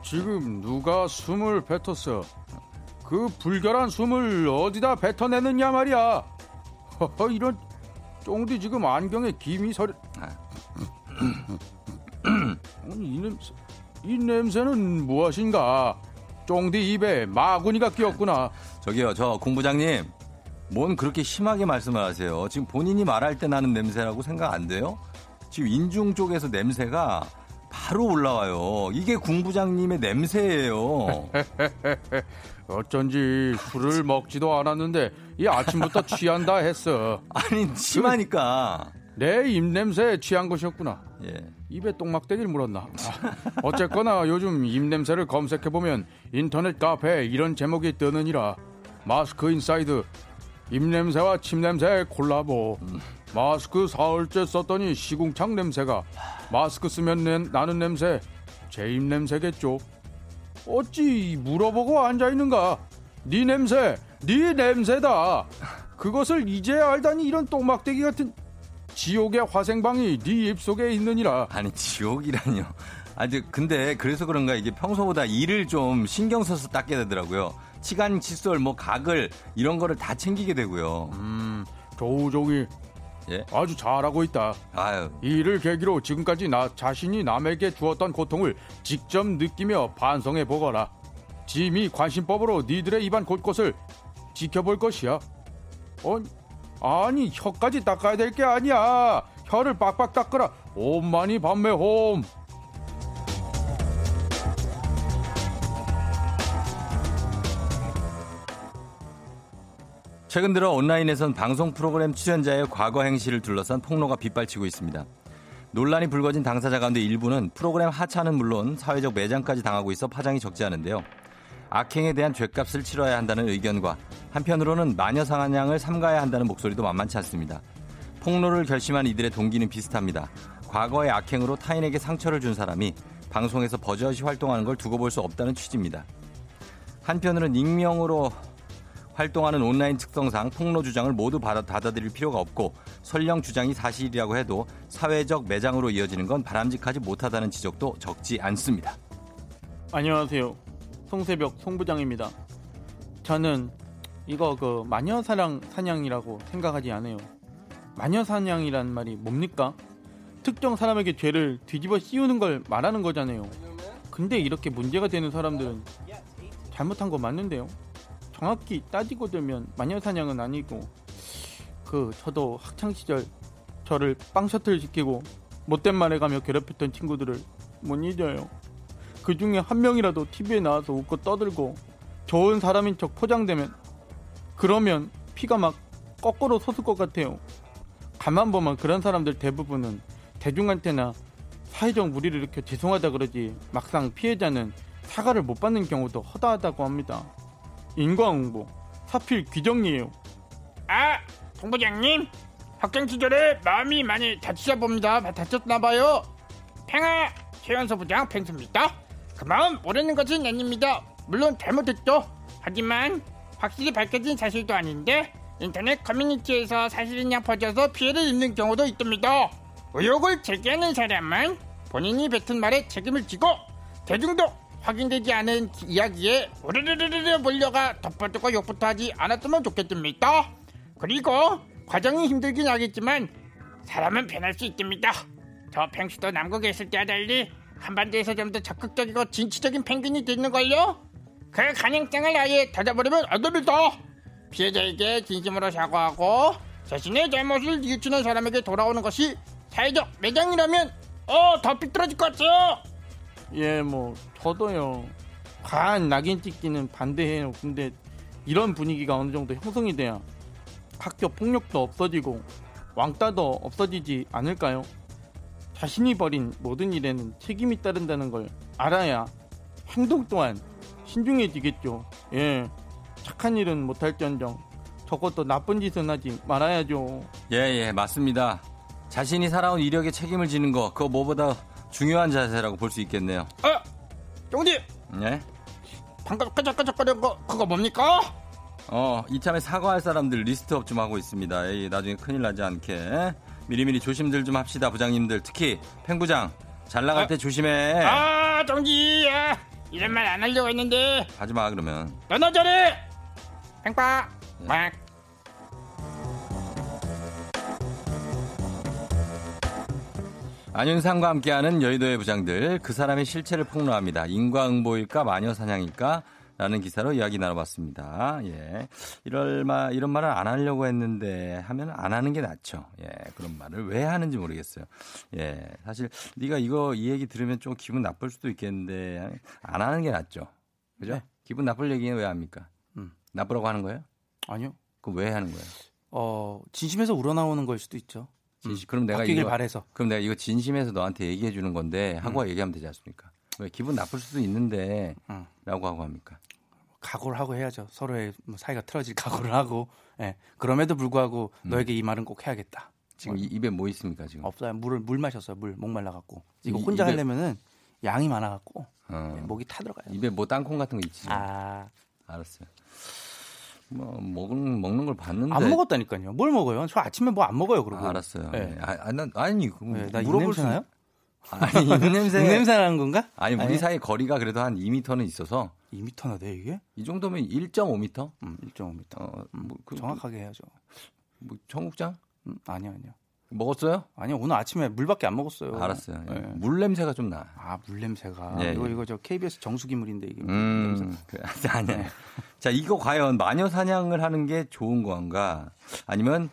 지금 누가 숨을 뱉었어? 그 불결한 숨을 어디다 뱉어내느냐 말이야. 이런 쫑디 지금 안경에 김이 서려. 아. 이 냄새 이 냄새는 무엇인가? 쫑디 입에 마구니가 끼었구나. 저기요 저 공부장님 뭔 그렇게 심하게 말씀을 하세요? 지금 본인이 말할 때 나는 냄새라고 생각 안 돼요? 지금 인중 쪽에서 냄새가 바로 올라와요. 이게 궁부장님의 냄새예요. 어쩐지 술을 먹지도 않았는데 이 아침부터 취한다 했어. 아니 심하니까. 내 입냄새에 취한 것이었구나. 예. 입에 똥막대기를 물었나. 아, 어쨌거나 요즘 입냄새를 검색해보면 인터넷 카페에 이런 제목이 뜨느니라. 마스크 inside 입냄새와 침냄새 콜라보. 음. 마스크 사흘째 썼더니 시궁창 냄새가 마스크 쓰면 내, 나는 냄새 제입 냄새겠죠. 어찌 물어보고 앉아 있는가? 네 냄새, 네 냄새다. 그것을 이제 알다니 이런 똥막대기 같은 지옥의 화생방이 네 입속에 있느니라. 아니 지옥이라뇨. 아니 근데 그래서 그런가 이게 평소보다 일을 좀 신경 써서 닦게 되더라고요. 치간 칫솔, 뭐 각을 이런 거를 다 챙기게 되고요. 음, 조우종이 예? 아주 잘하고 있다. 아유. 이 일을 계기로 지금까지 나 자신이 남에게 주었던 고통을 직접 느끼며 반성해 보거라. 짐이 관심법으로 니들의 입안 곳곳을 지켜볼 것이야. 어, 아니 혀까지 닦아야 될 게 아니야. 혀를 빡빡 닦거라. 옴만이 밤매 홈. 최근 들어 온라인에선 방송 프로그램 출연자의 과거 행실을 둘러싼 폭로가 빗발치고 있습니다. 논란이 불거진 당사자 가운데 일부는 프로그램 하차는 물론 사회적 매장까지 당하고 있어 파장이 적지 않은데요. 악행에 대한 죄값을 치러야 한다는 의견과 한편으로는 마녀 상한양을 삼가야 한다는 목소리도 만만치 않습니다. 폭로를 결심한 이들의 동기는 비슷합니다. 과거의 악행으로 타인에게 상처를 준 사람이 방송에서 버젓이 활동하는 걸 두고 볼 수 없다는 취지입니다. 한편으로는 익명으로 활동하는 온라인 특성상 폭로 주장을 모두 받아, 받아들일 필요가 없고 설령 주장이 사실이라고 해도 사회적 매장으로 이어지는 건 바람직하지 못하다는 지적도 적지 않습니다. 안녕하세요. 송새벽 송부장입니다. 저는 이거 그 마녀 사냥 사냥이라고 생각하지 않아요. 마녀 사냥이란 말이 뭡니까? 특정 사람에게 죄를 뒤집어 씌우는 걸 말하는 거잖아요. 근데 이렇게 문제가 되는 사람들은 잘못한 거 맞는데요. 정확히 따지고 들면 마녀사냥은 아니고 그 저도 학창 시절 저를 빵 셔틀 시키고 못된 말에 가며 괴롭혔던 친구들을 못 잊어요. 그 중에 한 명이라도 TV에 나와서 웃고 떠들고 좋은 사람인 척 포장되면 그러면 피가 막 거꾸로 솟을 것 같아요. 가만 보면 그런 사람들 대부분은 대중한테나 사회적 무리를 일으켜 죄송하다 그러지 막상 피해자는 사과를 못 받는 경우도 허다하다고 합니다. 인과응보 하필 귀정이에요. 아 본부장님 학생 시절에 마음이 많이 다치셔 봅니다. 다쳤나 봐요. 팽아 최연소 부장 팽수입니다. 그 마음 모르는 것은 아닙니다. 물론 잘못했죠. 하지만 확실히 밝혀진 사실도 아닌데 인터넷 커뮤니티에서 사실이냐 퍼져서 피해를 입는 경우도 있답니다. 의혹을 제기하는 사람은 본인이 뱉은 말에 책임을 지고 대중도 확인되지 않은 이야기에 우르르르르 몰려가 덮어두고 욕부터 하지 않았으면 좋겠습니다. 그리고 과정이 힘들긴 하겠지만 사람은 변할 수 있답니다. 저 펭수도 남극에 있을 때와 달리 한반도에서 좀 더 적극적이고 진취적인 펭귄이 되는 걸요? 그 가능성을 아예 닫아버리면 안 됩니다. 피해자에게 진심으로 사과하고 자신의 잘못을 뉘우치는 사람에게 돌아오는 것이 사회적 매장이라면 어, 더 삐뚤어질 것 같아요. 예, 뭐 저도요. 과한 낙인 찍기는 반대해요. 근데 이런 분위기가 어느 정도 형성이 돼야 학교 폭력도 없어지고 왕따도 없어지지 않을까요? 자신이 벌인 모든 일에는 책임이 따른다는 걸 알아야 행동 또한 신중해지겠죠. 예, 착한 일은 못할지언정 적어도 나쁜 짓은 하지 말아야죠. 예, 예, 맞습니다. 자신이 살아온 이력에 책임을 지는 거, 그거 뭐보다 중요한 자세라고 볼 수 있겠네요. 어, 쫑디 예? 방금 끄적끄적거리는 거 그거 뭡니까? 어, 이참에 사과할 사람들 list up 좀 하고 있습니다. 에이, 나중에 큰일 나지 않게. 미리미리 조심들 좀 합시다, 부장님들. 특히, 팽부장. 잘 나갈 아, 때 조심해. 아, 쫑디, 아, 이런 말 안 하려고 했는데 하지 마, 그러면. 너너 잘해. 팽빠, 예. 막. 안윤상과 함께하는 여의도의 부장들. 그 사람의 실체를 폭로합니다. 인과응보일까, 마녀사냥일까? 라는 기사로 이야기 나눠봤습니다. 예. 이럴 말, 이런 말을 안 하려고 했는데 하면 안 하는 게 낫죠. 예. 그런 말을 왜 하는지 모르겠어요. 예. 사실 네가 이거 이 얘기 들으면 좀 기분 나쁠 수도 있겠는데 안 하는 게 낫죠. 그죠? 네. 기분 나쁠 얘기는 왜 합니까? 음. 나쁘라고 하는 거예요? 아니요. 그럼 왜 하는 거예요? 어 진심에서 우러나오는 걸 수도 있죠. 진심, 그럼 내가 바뀌길 이거 바래서. 그럼 내가 이거 진심에서 너한테 얘기해 주는 건데 하고 얘기하면 되지 않습니까? 왜 기분 나쁠 수도 있는데 음. 라고 하고 합니까? 각오를 하고 해야죠. 서로의 뭐 사이가 틀어질 각오를 하고. 예. 그럼에도 불구하고 너에게 이 말은 꼭 해야겠다. 지금 이- 입에 뭐 있습니까 지금? 없어요. 물을 물 마셨어요. 물 목말라 갖고. 이거 이- 혼자 입에- 하려면은 양이 많아 갖고 어. 예, 목이 타 들어가요. 입에 뭐 땅콩 같은 거 있지? 아, 알았어요. 뭐 먹는 먹는 걸 봤는데 안 먹었다니까요. 뭘 먹어요? 저 아침에 뭐 안 먹어요, 그러고. 아, 알았어요. 네. 네. 아, 아, 난 아니 그 왜, 나 물어볼 입냄새 나요? 수... 아니 입냄새 입냄새 나는 건가? 아니 우리 아니, 사이 거리가 그래도 한 2m는 있어서 2m나 돼 이게? 이 정도면 1.5m? 음, 1.5m. 어, 뭐, 그, 정확하게 해야죠. 뭐 청국장 음, 아니요, 아니요. 먹었어요? 아니요, 오늘 아침에 물밖에 안 먹었어요. 알았어요. 예. 예. 물 냄새가 좀 나. 아, 물 냄새가. 예, 이거 예. 이거 저 KBS 정수기 물인데 이게. 음. 그, 아니야. 자, 이거 과연 마녀 사냥을 하는 게 좋은 건가? 아니면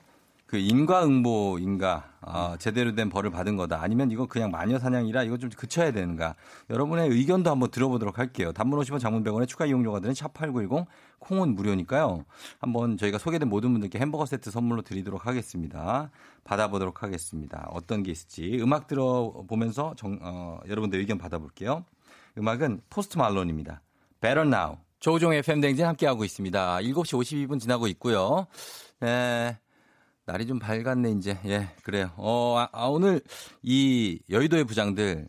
그 인과응보인가? 아, 제대로 된 벌을 받은 거다. 아니면 이거 그냥 마녀 사냥이라 이거 좀 그쳐야 되는가? 여러분의 의견도 한번 들어보도록 할게요. 단문 50원 장문 100원에 추가 이용료가 드는 샵8910 콩은 무료니까요. 한번 저희가 소개된 모든 분들께 햄버거 세트 선물로 드리도록 하겠습니다. 받아보도록 하겠습니다. 어떤 게 있을지 음악 들어보면서 정, 어, 여러분들 의견 받아볼게요. 음악은 포스트 말론입니다. Better Now. 조종의 팬댕진 함께하고 있습니다. 7시 52분 지나고 있고요. 네. 날이 좀 밝았네, 이제. 예, 그래요. 어, 아, 아, 오늘 이 여의도의 부장들,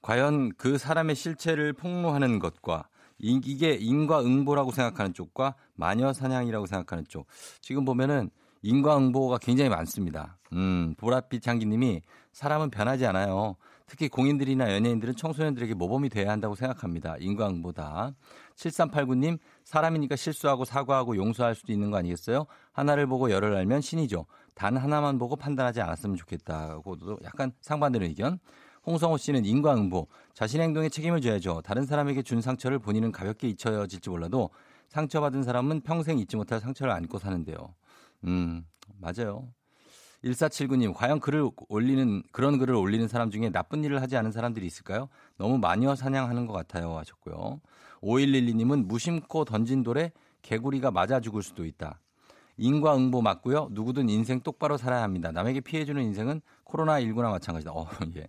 과연 그 사람의 실체를 폭로하는 것과 이- 이게 인과응보라고 생각하는 쪽과 마녀 사냥이라고 생각하는 쪽. 지금 보면은 인과응보가 굉장히 많습니다. 음, 보랏빛 향기님이 사람은 변하지 않아요. 특히 공인들이나 연예인들은 청소년들에게 모범이 돼야 한다고 생각합니다. 인과응보다. 7389님, 사람이니까 실수하고 사과하고 용서할 수도 있는 거 아니겠어요? 하나를 보고 열을 알면 신이죠. 단 하나만 보고 판단하지 않았으면 좋겠다고도 약간 상반되는 의견. 홍성호 씨는 인과응보. 자신의 행동에 책임을 져야죠. 다른 사람에게 준 상처를 본인은 가볍게 잊혀질지 몰라도 상처받은 사람은 평생 잊지 못할 상처를 안고 사는데요. 음, 맞아요. 1479님, 과연 글을 올리는, 그런 글을 올리는 사람 중에 나쁜 일을 하지 않은 사람들이 있을까요? 너무 마녀 사냥하는 것 같아요. 하셨고요. 5112님은 무심코 던진 돌에 개구리가 맞아 죽을 수도 있다. 인과응보 맞고요. 누구든 인생 똑바로 살아야 합니다. 남에게 피해주는 인생은 코로나19나 마찬가지다. 어, 예.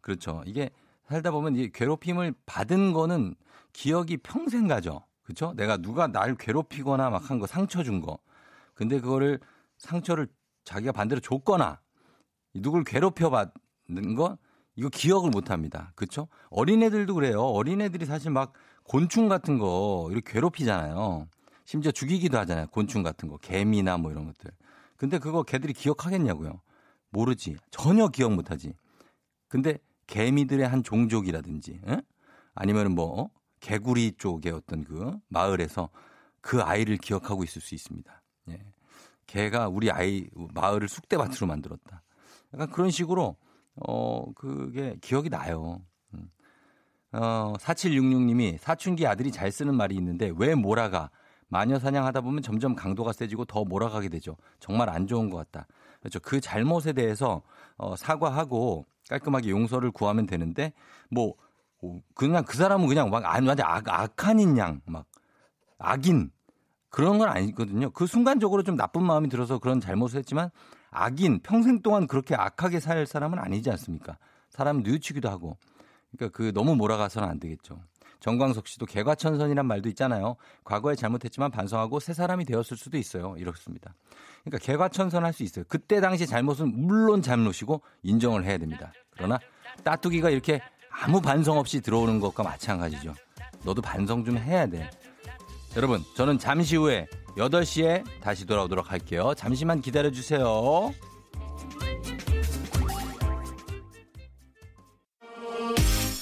그렇죠. 이게 살다 보면 이 괴롭힘을 받은 거는 기억이 평생 가죠. 그렇죠? 내가 누가 날 괴롭히거나 막 한 거 상처 준 거. 근데 그거를 상처를 자기가 반대로 줬거나 누굴 괴롭혀 받는 거 이거 기억을 못 합니다. 그렇죠? 어린애들도 그래요. 어린애들이 사실 막 곤충 같은 거 이렇게 괴롭히잖아요. 심지어 죽이기도 하잖아요. 곤충 같은 거. 개미나 뭐 이런 것들. 근데 그거 걔들이 기억하겠냐고요. 모르지. 전혀 기억 못 하지. 근데 개미들의 한 종족이라든지 에? 아니면은 뭐 어? 개구리 쪽의 어떤 그 마을에서 그 아이를 기억하고 있을 수 있습니다. 예. 개가 우리 아이 마을을 쑥대밭으로 만들었다. 약간 그런 식으로 어 그게 기억이 나요. 음. 어 4766님이 사춘기 아들이 잘 쓰는 말이 있는데 왜 몰아가? 마녀 사냥하다 보면 점점 강도가 세지고 더 몰아가게 되죠. 정말 안 좋은 것 같다. 그렇죠. 그 잘못에 대해서 어, 사과하고 깔끔하게 용서를 구하면 되는데 뭐 어, 그냥 그 사람은 그냥 막 안- 완전 악, 악한인 양 막 악인 그런 건 아니거든요. 그 순간적으로 좀 나쁜 마음이 들어서 그런 잘못을 했지만 악인 평생 동안 그렇게 악하게 살 사람은 아니지 않습니까? 사람 뉘우치기도 하고 그러니까 그 너무 몰아가서는 안 되겠죠. 정광석 씨도 개과천선이란 말도 있잖아요. 과거에 잘못했지만 반성하고 새 사람이 되었을 수도 있어요. 이렇습니다. 그러니까 개과천선 할 수 있어요. 그때 당시 잘못은 물론 잘못이고 인정을 해야 됩니다. 그러나 따뚜기가 이렇게 아무 반성 없이 들어오는 것과 마찬가지죠. 너도 반성 좀 해야 돼. 여러분, 저는 잠시 후에 8시에 다시 돌아오도록 할게요. 잠시만 기다려 주세요.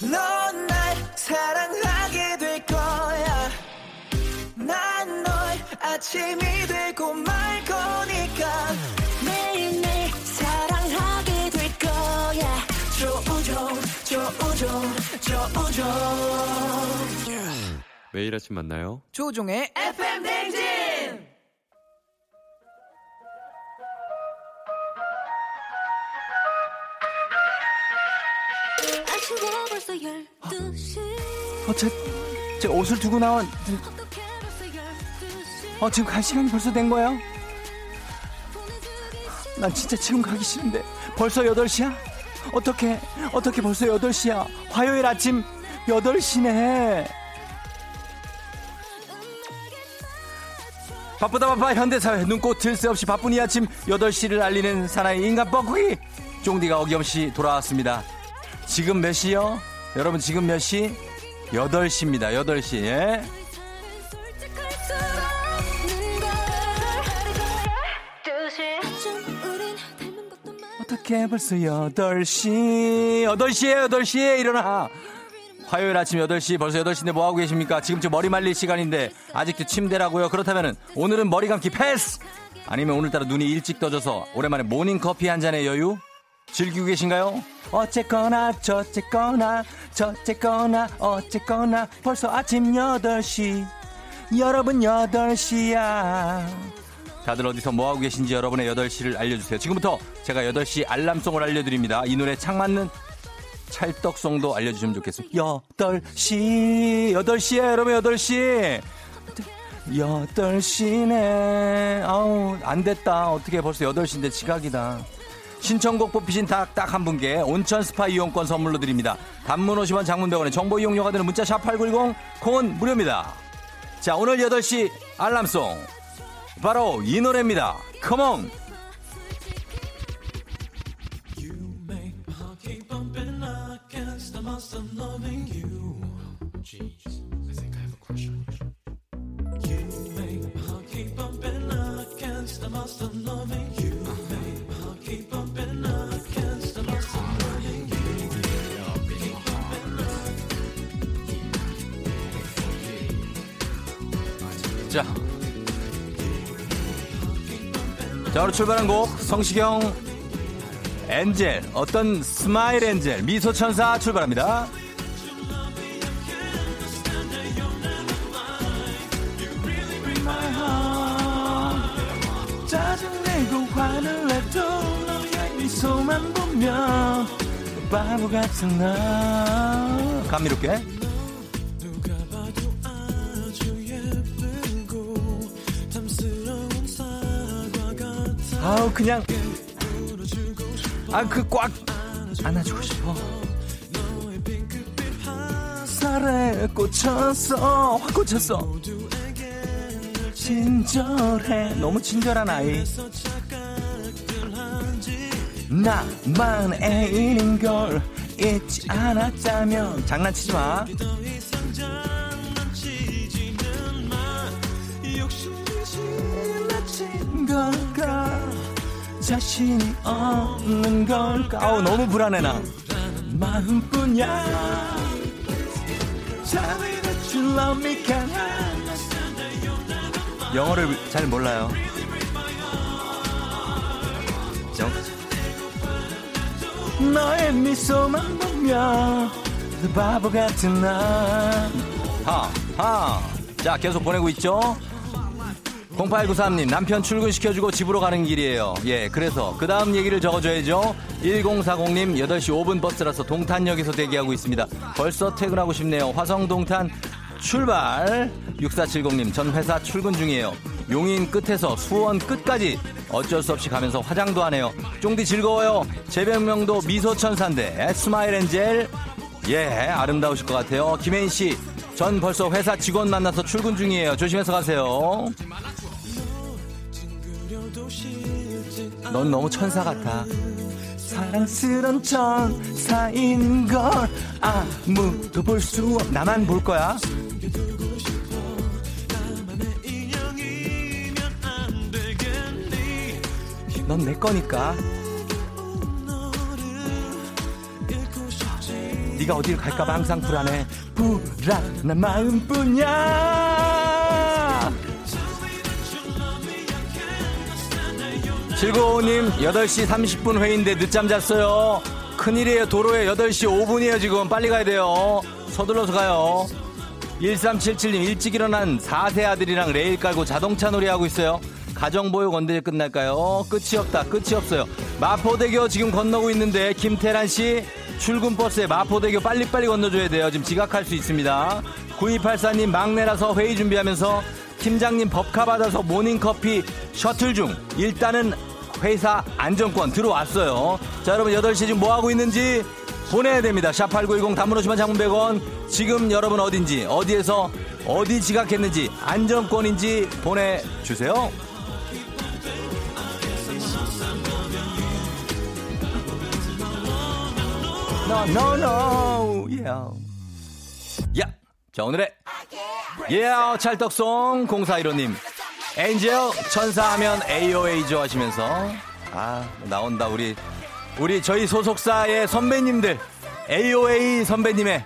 넌날 사랑하게 될 거야. 난널 아침이 되고 말 거니까. 매일매일 사랑하게 될 거야. 조우종, 조우종, 조우종. 매일 아침 만나요. 조종의 FM 댕진! 아침에 벌써 12시 어, 제, 제 옷을 두고 나온, 어떻게 벌써 12시 어, 지금 갈 시간이 벌써 된 거예요? 난 진짜 지금 가기 싫은데. 벌써 8시야? 어떻게, 어떻게 벌써 8시야? 화요일 아침 8시네. 바쁘다 바빠. 현대사회 눈꽃 들 새 없이 바쁜 이 아침 8시를 알리는 사나이 인간 뻐꾸기. 쫑디가 어김없이 돌아왔습니다. 지금 몇 시요? 여러분 지금 몇 시? 8시입니다. 8시. 예? 어떻게 벌써 8시? 8시에 8시에 일어나 화요일 아침 8시 벌써 8시인데 뭐하고 계십니까? 지금 쯤 머리 말릴 시간인데 아직도 침대라고요? 그렇다면 오늘은 머리 감기 패스! 아니면 오늘따라 눈이 일찍 떠져서 오랜만에 모닝커피 한 잔의 여유? 즐기고 계신가요? 어쨌거나 저쨌거나 저쨌거나 어쨌거나 벌써 아침 8시. 여러분 8시야. 다들 어디서 뭐하고 계신지 여러분의 8시를 알려주세요. 지금부터 제가 8시 알람송을 알려드립니다. 이 노래 착 맞는 찰떡송도 알려주시면 좋겠습니다. 8시, 8시에 여러분 8시. 8시네. 아우, 안 됐다. 어떻게 벌써 8시인데 지각이다. 신청곡 뽑히신 딱 딱 한 분께 온천 스파 이용권 선물로 드립니다. 단문 50원 장문 100원에 정보 이용료가 되는 문자 샵 8910 콩은 무료입니다. 자, 오늘 8시 알람송. 바로 이 노래입니다. 컴온! 자. 자, 오늘 출발한 곡 성시경 angel 어떤 smile angel 미소 천사 출발합니다. 보면 바보 같은 나. 감미롭게. 아우 그냥 아 그 꽉 안아주고 싶어. 살에 꽂혔어. 확 꽂혔어. 친절해. 너무 친절한 아이 나만 애인인 걸 잊지 않았다면 장난치지 마. 걸까? 자신이 없는 걸까? 아우 너무 불안해 나. 마음뿐이야. 영어를 잘 몰라요 너의 미소만 보면 바보 같은 나 하, 하. 자 계속 보내고 있죠 0893님, 남편 출근시켜주고 집으로 가는 길이에요. 예, 그래서 그 다음 얘기를 적어줘야죠. 1040님, 8시 5분 버스라서 동탄역에서 대기하고 있습니다. 벌써 퇴근하고 싶네요. 화성 동탄 출발! 6470님, 전 회사 출근 중이에요. 용인 끝에서 수원 끝까지 어쩔 수 없이 가면서 화장도 하네요. 쫑디 즐거워요. 제 별명도 미소천사인데, smile angel. 예, 아름다우실 것 같아요. 김혜인 씨, 전 벌써 회사 직원 만나서 출근 중이에요. 조심해서 가세요. 넌 너무 천사 같아. 사랑스런 천사인 걸 아무도 볼 수 없. 나만 볼 거야. 넌 내 거니까. 네가 어딜 갈까 봐 항상 불안해. 불안한 마음뿐이야. 7955님, 8시 30분 회의인데 늦잠 잤어요. 큰일이에요. 도로에 8시 5분이에요, 지금. 빨리 가야 돼요. 서둘러서 가요. 1377님, 일찍 일어난 4세 아들이랑 레일 깔고 자동차 놀이하고 있어요. 가정보육 언제 끝날까요? 끝이 없다. 끝이 없어요. 마포대교 지금 건너고 있는데, 김태란 씨, 출근 버스에 마포대교 빨리빨리 건너줘야 돼요. 지금 지각할 수 있습니다. 9284님, 막내라서 회의 준비하면서 팀장님 법카 받아서 모닝커피 셔틀 중. 일단은 회사 안정권 들어왔어요. 자, 여러분 8시 지금 뭐 하고 있는지 보내야 됩니다. 샵8910 단문호시만 장문 100원. 지금 여러분 어딘지, 어디에서 어디 지각했는지, 안정권인지 보내주세요. No, no. Yeah. 야. 자, 오늘의 예, 찰떡송 0415님. 엔젤 천사하면 AOA죠 하시면서 아, 나온다 우리 우리 저희 소속사의 선배님들 AOA 선배님의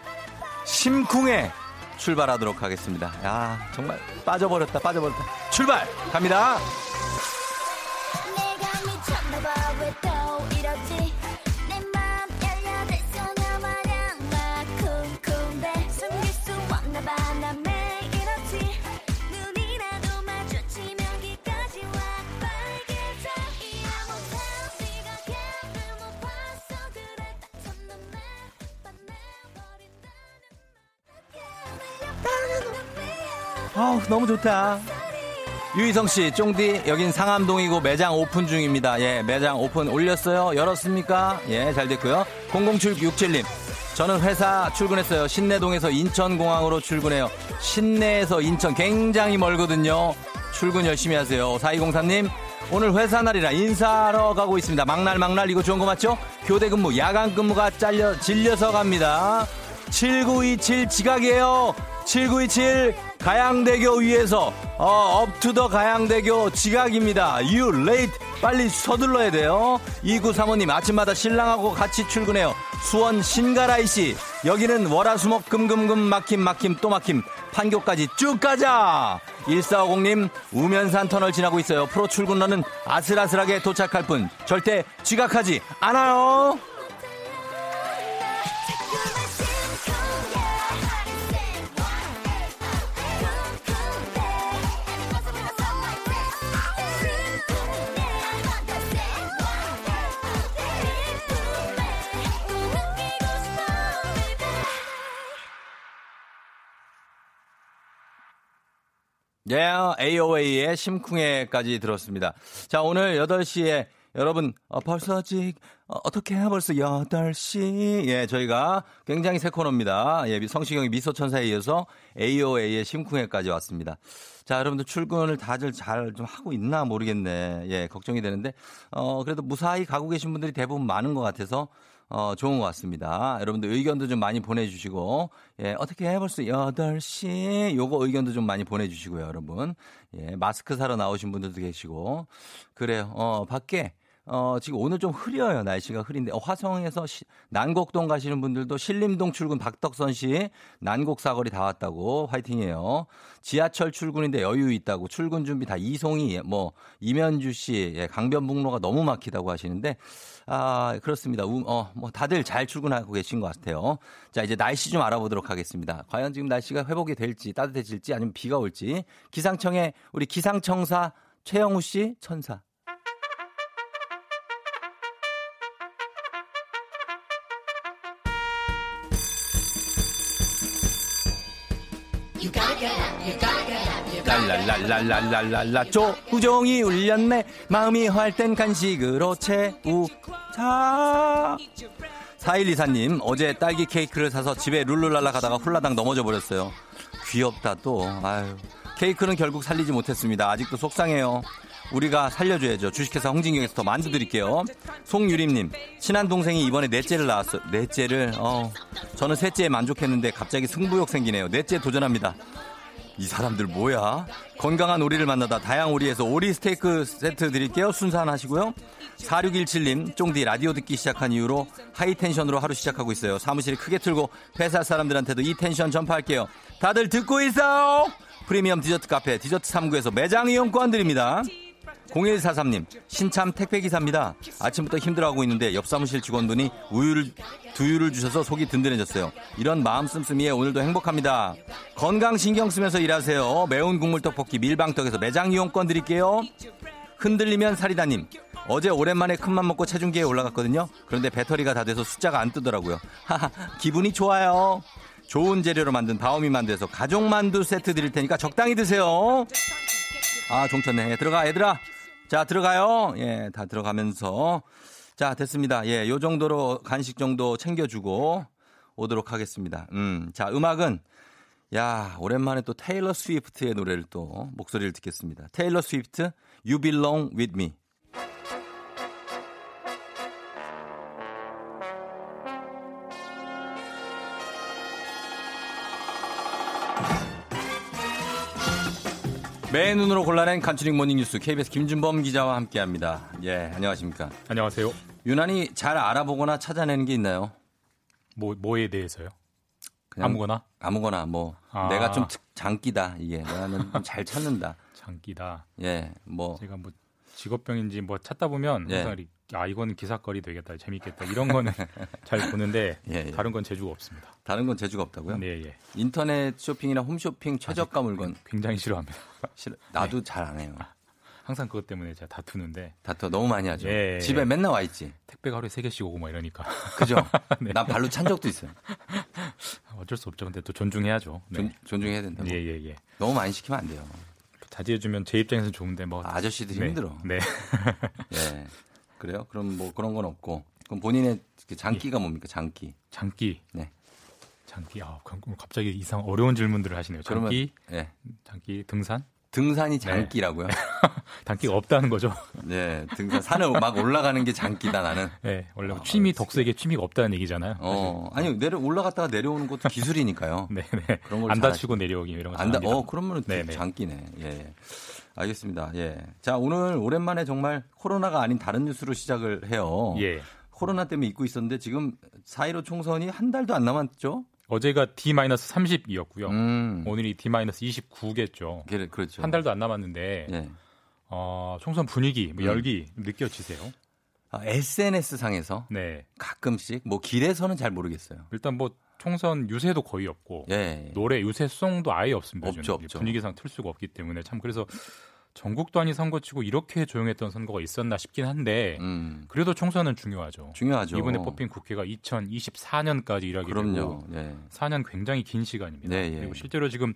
심쿵에 출발하도록 하겠습니다. 야, 정말 빠져버렸다. 빠져버렸다. 출발 갑니다. 아우, 너무 좋다. 유희성 씨, 쫑디, 여긴 상암동이고 매장 오픈 중입니다. 예, 매장 오픈 올렸어요? 열었습니까? 예, 잘 됐고요. 00767님, 저는 회사 출근했어요. 신내동에서 인천공항으로 출근해요. 신내에서 인천 굉장히 멀거든요. 출근 열심히 하세요. 4203님, 오늘 회사 날이라 인사하러 가고 있습니다. 막날 막날 이거 좋은 거 맞죠? 교대 근무, 야간 근무가 잘려, 질려서 갑니다. 7927 지각이에요. 7927 가양대교 위에서 어, up to the 가양대교 지각입니다. You late. 빨리 서둘러야 돼요. 2935님 아침마다 신랑하고 같이 출근해요. 수원 신가라이 씨. 여기는 월화수목 금금금 막힘 막힘 또 막힘 판교까지 쭉 가자. 1450님 우면산 터널 지나고 있어요. 프로 출근러는 아슬아슬하게 도착할 뿐 절대 지각하지 않아요. 예, AOA의 심쿵해까지 들었습니다. 자, 오늘 8시에 여러분, 어, 벌써 직, 어, 떻게 벌써 8시. 예, 저희가 굉장히 새 코너입니다. 예, 성시경의 미소천사에 이어서 AOA의 심쿵해까지 왔습니다. 자, 여러분들 출근을 다들 잘 좀 하고 있나 모르겠네. 예, 걱정이 되는데, 어, 그래도 무사히 가고 계신 분들이 대부분 많은 것 같아서, 어, 좋은 것 같습니다. 여러분들 의견도 좀 많이 보내주시고, 예, 어떻게 해 벌써 8시. 요거 의견도 좀 많이 보내주시고요, 여러분. 예, 마스크 사러 나오신 분들도 계시고. 그래요. 어, 밖에, 어, 지금 오늘 좀 흐려요. 날씨가 흐린데. 어, 화성에서 시, 난곡동 가시는 분들도 신림동 출근 박덕선 씨 난곡 사거리 다 왔다고 화이팅이에요. 지하철 출근인데 여유 있다고 출근 준비 다 이송이 뭐 이면주 씨 예, 강변북로가 너무 막히다고 하시는데 아, 그렇습니다. 우, 어, 뭐 다들 잘 출근하고 계신 것 같아요. 자, 이제 날씨 좀 알아보도록 하겠습니다. 과연 지금 날씨가 회복이 될지 따뜻해질지 아니면 비가 올지 기상청에 우리 기상청사 최영우 씨 천사. 랄랄랄랄랄랄랄라. 조우종이 울렸네. 마음이 활땐 간식으로 채우자. 4124님 어제 딸기 케이크를 사서 집에 룰루랄라 가다가 훌라당 넘어져 버렸어요. 귀엽다 또. 아유. 케이크는 결국 살리지 못했습니다. 아직도 속상해요 우리가 살려줘야죠 주식회사 홍진경에서 더 만두 드릴게요 송유림님 친한 동생이 이번에 넷째를 낳았어요 넷째를 어 저는 셋째에 만족했는데 갑자기 승부욕 생기네요 넷째 도전합니다 이 사람들 뭐야? 건강한 오리를 만나다 다양 오리에서 오리 스테이크 세트 드릴게요. 순산 하시고요. 4617님, 쫑디 라디오 듣기 시작한 이후로 하이 텐션으로 하루 시작하고 있어요. 사무실이 크게 틀고 회사 사람들한테도 이 텐션 전파할게요. 다들 듣고 있어요? 프리미엄 디저트 카페 디저트39에서 매장 이용권 드립니다. 0143님, 신참 택배기사입니다. 아침부터 힘들어하고 있는데 옆 사무실 직원분이 우유를, 두유를 주셔서 속이 든든해졌어요. 이런 마음 씀씀이에 오늘도 행복합니다. 건강 신경 쓰면서 일하세요. 매운 국물 떡볶이 밀방떡에서 매장 이용권 드릴게요. 흔들리면 사리다님, 어제 오랜만에 큰맘 먹고 체중계에 올라갔거든요. 그런데 배터리가 다 돼서 숫자가 안 뜨더라고요. 하하, 기분이 좋아요. 좋은 재료로 만든 다오미 만두에서 가족 만두 세트 드릴 테니까 적당히 드세요. 아, 종쳤네. 들어가, 얘들아. 자, 들어가요. 예, 다 들어가면서. 자, 됐습니다. 예, 요 정도로 간식 정도 챙겨주고 오도록 하겠습니다. 음, 자, 음악은 야, 오랜만에 또 테일러 스위프트의 노래를 또 목소리를 듣겠습니다. 테일러 스위프트, You Belong With Me. 매 눈으로 골라낸 간추린 모닝뉴스 KBS 김준범 기자와 함께합니다. 예, 안녕하십니까? 안녕하세요. 유난히 잘 알아보거나 찾아내는 게 있나요? 뭐 뭐에 대해서요? 아무거나 아무거나 뭐 아. 내가 좀 특- 장기다 이게 나는 좀잘 찾는다. 장기다. 예, 뭐 제가 뭐 직업병인지 뭐 찾다 보면 예. 항상 아 이거는 기사거리 되겠다, 재밌겠다 이런 거는 잘 보는데 예, 예. 다른 건 재주가 없습니다. 다른 건 재주가 없다고요? 네, 예. 인터넷 쇼핑이나 홈쇼핑 최저가 물건 굉장히 싫어합니다. 싫어. 나도 잘안 해요. 항상 그것 때문에 제가 다투는데 다투 너무 많이 하죠. 예, 집에 예. 맨날 와 있지. 택배가 하루에 세 개씩 오고 막 이러니까 그죠? 네. 난 발로 찬 적도 있어요. 어쩔 수 없죠. 근데 또 존중해야죠. 네. 존, 존중해야 된다. 고 예, 예, 예. 너무 많이 시키면 안 돼요. 자제해주면 제 입장에서는 좋은데 뭐 아저씨들이 네. 힘들어. 네. 예. 그래요? 그럼 뭐 그런 건 없고. 그럼 본인의 그 장기가 뭡니까? 장기. 장기. 네. 장기. 아, 갑자기 이상 어려운 질문들을 하시네요. 그러면 장기, 예. 장기 등산? 등산이 장기라고요? 장기가 없다는 거죠. 네, 등산 산을 막 올라가는 게 장기다 나는. 네, 원래 아, 취미. 덕수에게 취미가 없다는 얘기잖아요. 어, 아니 내려 올라갔다가 내려오는 것도 기술이니까요. 네, 네. 그런 걸안잘 다치고 내려오기 이런 거. 안다. 잘합니다. 어, 그러면 네, 네. 장기네. 예. 알겠습니다. 예. 자, 오늘 오랜만에 정말 코로나가 아닌 다른 뉴스로 시작을 해요. 예. 코로나 때문에 잊고 있었는데 지금 4.15 총선이 한 달도 안 남았죠? 어제가 D-30이었고요. 음. 오늘이 D-29겠죠. 그래, 그렇죠. 한 달도 안 남았는데 예. 어, 총선 분위기, 뭐 음. 열기 느껴지세요? 아, SNS 상에서 네. 가끔씩 뭐 길에서는 잘 모르겠어요. 일단 뭐 총선 유세도 거의 없고 예. 노래 유세송도 아예 없습니다. 없죠. 없죠. 분위기상 틀 수가 없기 때문에 참 그래서 전국 단위 선거치고 이렇게 조용했던 선거가 있었나 싶긴 한데 음. 그래도 총선은 중요하죠. 중요하죠. 이번에 뽑힌 국회가 2024년까지 일하게 그럼요. 되고 예. 4년 굉장히 긴 시간입니다. 네, 예. 그리고 실제로 지금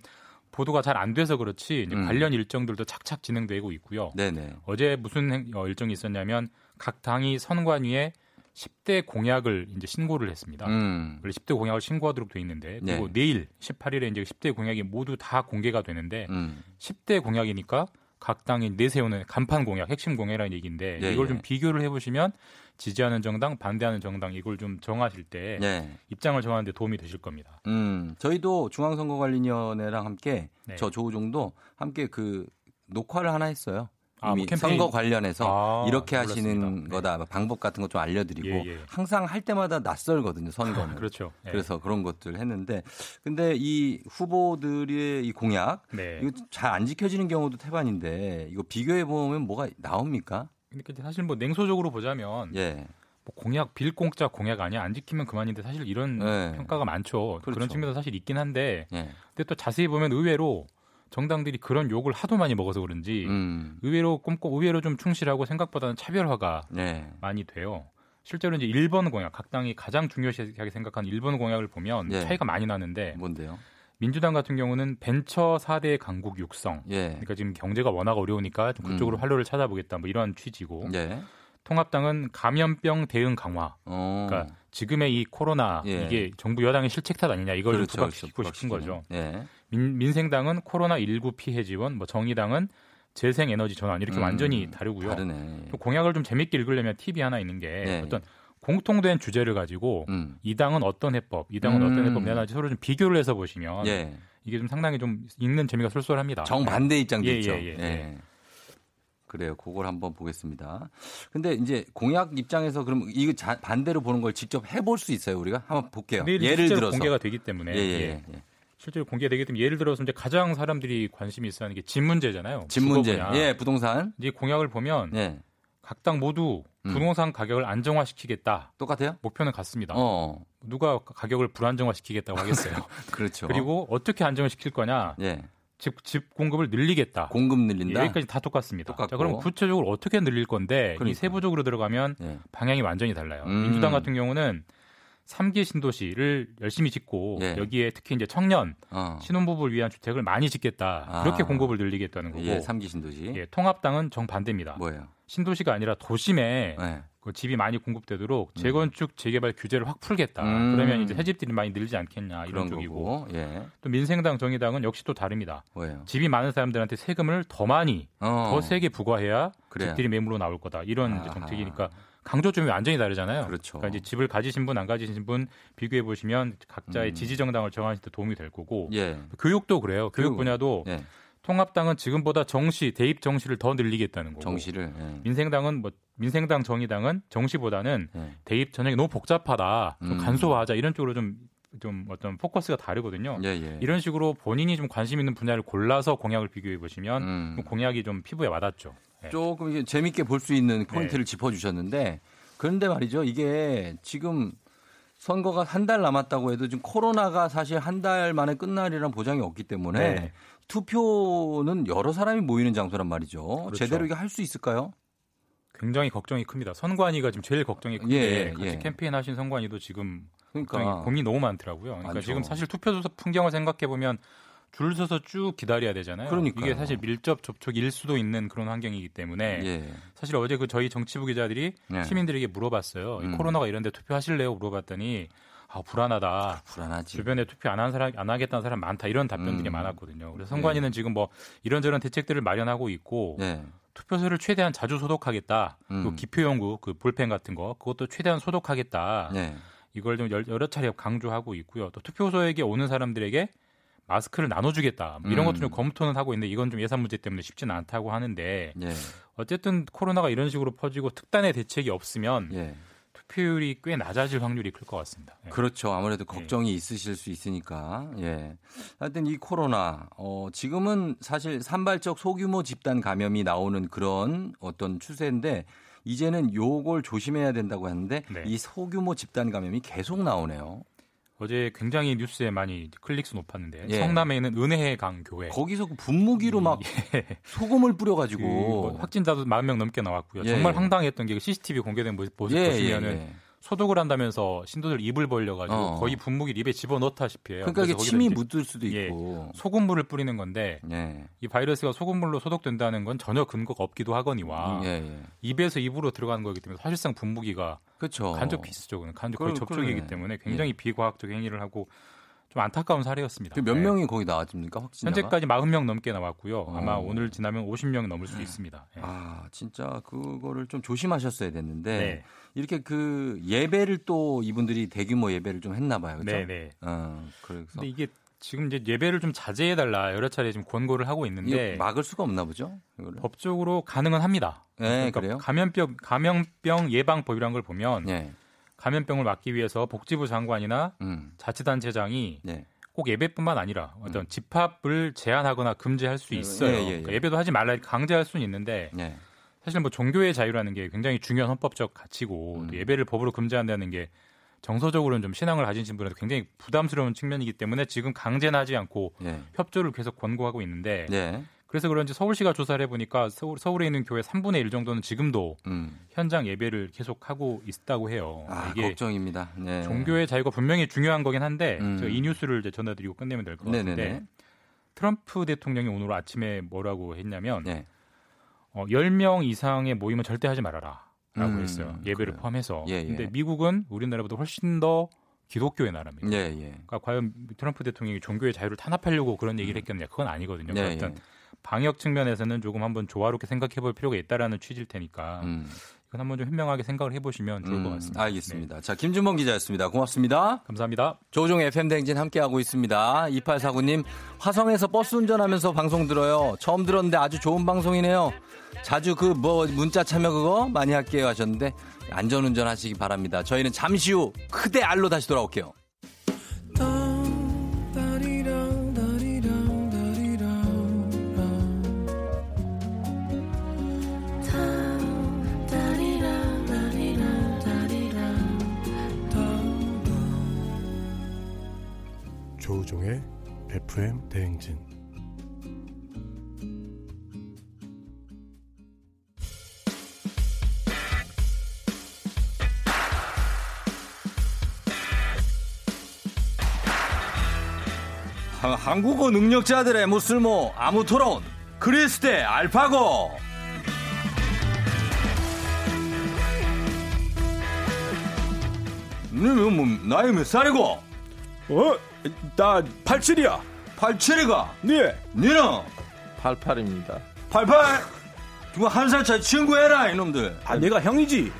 보도가 잘 안 돼서 그렇지 음. 관련 일정들도 착착 진행되고 있고요. 네네. 어제 무슨 행- 어, 일정이 있었냐면 각 당이 선관위에 10대 공약을 이제 신고를 했습니다. 음. 원래 10대 공약을 신고하도록 돼 있는데 그리고 네. 내일 18일에 이제 10대 공약이 모두 다 공개가 되는데 음. 10대 공약이니까 각 당이 내세우는 간판 공약, 핵심 공약이라는 얘기인데 예, 이걸 예. 좀 비교를 해보시면 지지하는 정당, 반대하는 정당 이걸 좀 정하실 때 네. 입장을 정하는데 도움이 되실 겁니다. 음. 저희도 중앙선거관리위원회랑 함께 네. 저 조우종도 함께 그 녹화를 하나 했어요. 아, 뭐. 선거 관련해서 아, 이렇게 몰랐습니다. 하시는 거다 방법 같은 거 좀 알려드리고 예, 예. 항상 할 때마다 낯설거든요 선거는. 그렇죠. 예. 그래서 그런 것들 했는데 근데 이 후보들의 이 공약 네. 이거 잘 안 지켜지는 경우도 태반인데 이거 비교해 보면 뭐가 나옵니까? 그러니까 이제 사실 뭐 냉소적으로 보자면 예. 뭐 공약 빌공짜 공약 아니야 안 지키면 그만인데 사실 이런 네. 평가가 많죠. 그렇죠. 그런 측면도 사실 있긴 한데 예. 근데 또 자세히 보면 의외로 정당들이 그런 욕을 하도 많이 먹어서 그런지 음. 의외로 꼼꼼 의외로 좀 충실하고 생각보다는 차별화가 네. 많이 돼요. 실제로 이제 1번 공약 각 당이 가장 중요시하게 생각하는 1번 공약을 보면 예. 차이가 많이 나는데 뭔데요? 민주당 같은 경우는 벤처 4대 강국 육성. 예. 그러니까 지금 경제가 워낙 어려우니까 좀 그쪽으로 음. 활로를 찾아보겠다 뭐 이런 취지고 예. 통합당은 감염병 대응 강화. 어. 그러니까 지금의 이 코로나 예. 이게 정부 여당의 실책 탓 아니냐 이걸 그렇죠, 좀 부각시키고 그렇죠. 싶은 거죠. 예. 민, 민생당은 코로나 19 피해 지원, 뭐 정의당은 재생 에너지 전환 이렇게 음, 완전히 다르고요. 다르네. 또 공약을 좀 재밌게 읽으려면 팁이 하나 있는 게 네. 어떤 공통된 주제를 가지고 음. 이 당은 어떤 해법, 이 당은 음. 어떤 해법 내놔지 서로 좀 비교를 해서 보시면 예. 이게 좀 상당히 좀 읽는 재미가 쏠쏠합니다. 정반대 입장도 예, 있죠. 예, 예, 예. 그래요. 그걸 한번 보겠습니다. 근데 이제 공약 입장에서 그럼 이거 자- 반대로 보는 걸 직접 해볼 수 있어요. 우리가 한번 볼게요. 예를 들어서 공개가 되기 때문에 예, 예, 예. 예. 실제로 공개되기 때문에 예를 들어서 이제 가장 사람들이 관심이 있어 하는 게 집 문제잖아요. 집 문제, 분야. 예, 부동산, 이제 공약을 보면 예, 각당 모두 음. 부동산 가격을 안정화시키겠다. 똑같아요? 목표는 같습니다. 어, 누가 가격을 불안정화시키겠다고 하겠어요. 그렇죠. 그리고 어떻게 안정을 시킬 거냐? 예, 집, 집 공급을 늘리겠다. 공급 예, 늘린다. 여기까지 다 똑같습니다. 똑같고. 자, 그럼 구체적으로 어떻게 늘릴 건데 이 그러니까. 세부적으로 들어가면 예. 방향이 완전히 달라요. 음. 민주당 같은 경우는 3기 신도시를 열심히 짓고 예. 여기에 특히 이제 청년 어. 신혼부부를 위한 주택을 많이 짓겠다. 아. 이렇게 공급을 늘리겠다는 거고. 예, 삼기 신도시. 예, 통합당은 정반대입니다. 뭐예요? 신도시가 아니라 도심에 예. 그 집이 많이 공급되도록 재건축 재개발 규제를 확 풀겠다. 음. 그러면 이제 새 집들이 많이 늘지 않겠냐 이런 쪽이고. 예. 또 민생당 정의당은 역시 또 다릅니다. 뭐예요? 집이 많은 사람들한테 세금을 더 많이 어. 더 세게 부과해야 그래요. 집들이 매물로 나올 거다 이런. 정책이니까 강조점이 완전히 다르잖아요. 그렇죠. 러니까 이제 집을 가지신 분 안 가지신 분 비교해 보시면 각자의 음. 지지 정당을 정하실 때 도움이 될 거고 예. 교육도 그래요. 교육 교육은. 분야도 예. 통합당은 지금보다 정시 대입 정시를 더 늘리겠다는 거고 정시를. 예. 민생당은 뭐 민생당 정의당은 정시보다는 예. 대입 전형이 너무 복잡하다. 좀 음. 간소화하자 이런 쪽으로 좀 좀 어떤 포커스가 다르거든요. 예, 예. 이런 식으로 본인이 좀 관심 있는 분야를 골라서 공약을 비교해 보시면 음. 그 공약이 좀 피부에 와닿죠. 예. 조금 이게 재밌게 볼 수 있는 네. 포인트를 짚어주셨는데 그런데 말이죠 이게 지금 선거가 한 달 남았다고 해도 지금 코로나가 사실 한 달 만에 끝날이라는 보장이 없기 때문에 네. 투표는 여러 사람이 모이는 장소란 말이죠. 그렇죠. 제대로 이게 할 수 있을까요? 굉장히 걱정이 큽니다. 선관위가 지금 제일 걱정이 큰게 예, 같이 예. 캠페인 하신 선관위도 지금 그러니까 고민이 너무 많더라고요. 그러니까 많죠. 지금 사실 투표소 풍경을 생각해 보면 줄 서서 쭉 기다려야 되잖아요. 그러니까요. 이게 사실 밀접 접촉일 수도 있는 그런 환경이기 때문에 예. 사실 어제 그 저희 정치부 기자들이 네. 시민들에게 물어봤어요. 이 음. 코로나가 이런데 투표하실래요? 물어봤더니 아 불안하다. 불안하지. 주변에 투표 안 한 사람 안 하겠다는 사람 많다 이런 답변들이 음. 많았거든요. 그래서 선관위는 지금 뭐 이런저런 대책들을 마련하고 있고 예. 투표소를 최대한 자주 소독하겠다. 음. 그 기표용구 그 볼펜 같은 거 그것도 최대한 소독하겠다. 네. 이걸 좀 열- 여러 차례 강조하고 있고요. 또 투표소에게 오는 사람들에게 마스크를 나눠주겠다. 뭐 이런 음. 것도 좀 검토는 하고 있는데 이건 좀 예산 문제 때문에 쉽지는 않다고 하는데 예. 어쨌든 코로나가 이런 식으로 퍼지고 특단의 대책이 없으면 예. 투표율이 꽤 낮아질 확률이 클 것 같습니다. 예. 그렇죠. 아무래도 걱정이 있으실 수 있으니까. 예. 하여튼 이 코로나, 어, 지금은 사실 산발적 소규모 집단 감염이 나오는 그런 어떤 추세인데 이제는 요걸 조심해야 된다고 하는데 네. 이 소규모 집단 감염이 계속 나오네요. 어제 굉장히 뉴스에 많이 클릭수 높았는데 예. 성남에 있는 은혜의 강 교회 거기서 그 분무기로 막 예. 소금을 그 뿌려가지고. 뭐 확진자도 4만 명 넘게 나왔고요. 예, 정말 예. 황당했던 게 CCTV 공개된 모습, 예, 보시면은 예. 소독을 한다면서 신도들 입을 벌려가지고 어. 거의 분무기를 입에 집어 넣다시피 해요. 그러니까 이게 침이 묻을 수도 예. 있고. 소금물을 뿌리는 건데 예. 이 바이러스가 소금물로 소독된다는 건 전혀 근거가 없기도 하거니와 예, 예. 입에서 입으로 들어가는 거기 때문에 사실상 분무기가 그렇죠. 간접. 그건 간접 거의 접촉이기. 때문에 굉장히 비과학적 행위를 하고 좀 안타까운 사례였습니다. 그몇 네. 명이 거기 나왔습니까? 확진자가? 현재까지 40명 넘게 나왔고요. 아마 어. 오늘 지나면 50명 넘을 수 있습니다. 예. 아, 진짜 그거를 좀 조심하셨어야 됐는데 네. 이렇게 그 예배를 또 이분들이 대규모 예배를 좀 했나 봐요. 그렇죠? 네, 네. 어, 그래서 근데 이게 지금 이제 예배를 좀 자제해 달라 여러 차례 지금 권고를 하고 있는데 막을 수가 없나 보죠? 이거를. 법적으로 가능은 합니다. 네, 그러니까 그래요? 감염병 감염병 예방법이라는 걸 보면 예. 감염병을 막기 위해서 복지부 장관이나 음. 자치단체장이 예. 꼭 예배뿐만 아니라 어떤 집합을 제한하거나 금지할 수 있어요. 예, 예, 예. 그러니까 예배도 하지 말라 강제할 수는 있는데 예. 사실 뭐 종교의 자유라는 게 굉장히 중요한 헌법적 가치고 음. 또 예배를 법으로 금지한다는 게 정서적으로는 좀 신앙을 가지신 분한테 굉장히 부담스러운 측면이기 때문에 지금 강제는 하지 않고 예. 협조를 계속 권고하고 있는데 예. 그래서 그런지 서울시가 조사를 해보니까 서울, 서울 에 있는 교회 3분의 1 정도는 지금도 음. 현장 예배를 계속 하고 있다고 해요. 아, 이게 걱정입니다. 네. 종교의 자유가 분명히 중요한 거긴 한데 음. 제가 이 뉴스를 이제 전해드리고 끝내면 될 것 같은데 네네네. 트럼프 대통령이 오늘 아침에 뭐라고 했냐면 네. 어, 10명 이상의 모임은 절대 하지 말아라 라고 음, 했어요. 예배를 그래요. 포함해서. 예, 예. 근데 미국은 우리나라보다 훨씬 더 기독교의 나라입니다. 예, 예. 그러니까 과연 트럼프 대통령이 종교의 자유를 탄압하려고 그런 얘기를 했겠느냐 그건 아니거든요. 네, 그러니까 예. 방역 측면에서는 조금 한번 조화롭게 생각해 볼 필요가 있다라는 취지일 테니까 음. 이건 한번 좀 현명하게 생각을 해보시면 좋을 것 음, 같습니다. 알겠습니다. 자, 김준범 기자였습니다. 고맙습니다. 네, 감사합니다. 조종 FM 댕진 함께하고 있습니다. 2849님, 화성에서 버스 운전하면서 방송 들어요. 처음 들었는데 아주 좋은 방송이네요. 자주 그 뭐 문자 참여 그거 많이 할게요 하셨는데 안전운전 하시기 바랍니다. 저희는 잠시 후 크대 알로 다시 돌아올게요. FM 대행진 하- 한국어 능력자들의 무술모 아무 토론 크리스대 알파고 너뭐 나이 몇 살이고? 어? 나 87이야. 87이가? 네. 니는? 88입니다. 88? 누가 한 살 차이 친구해라 이놈들 아, 내가 형이지.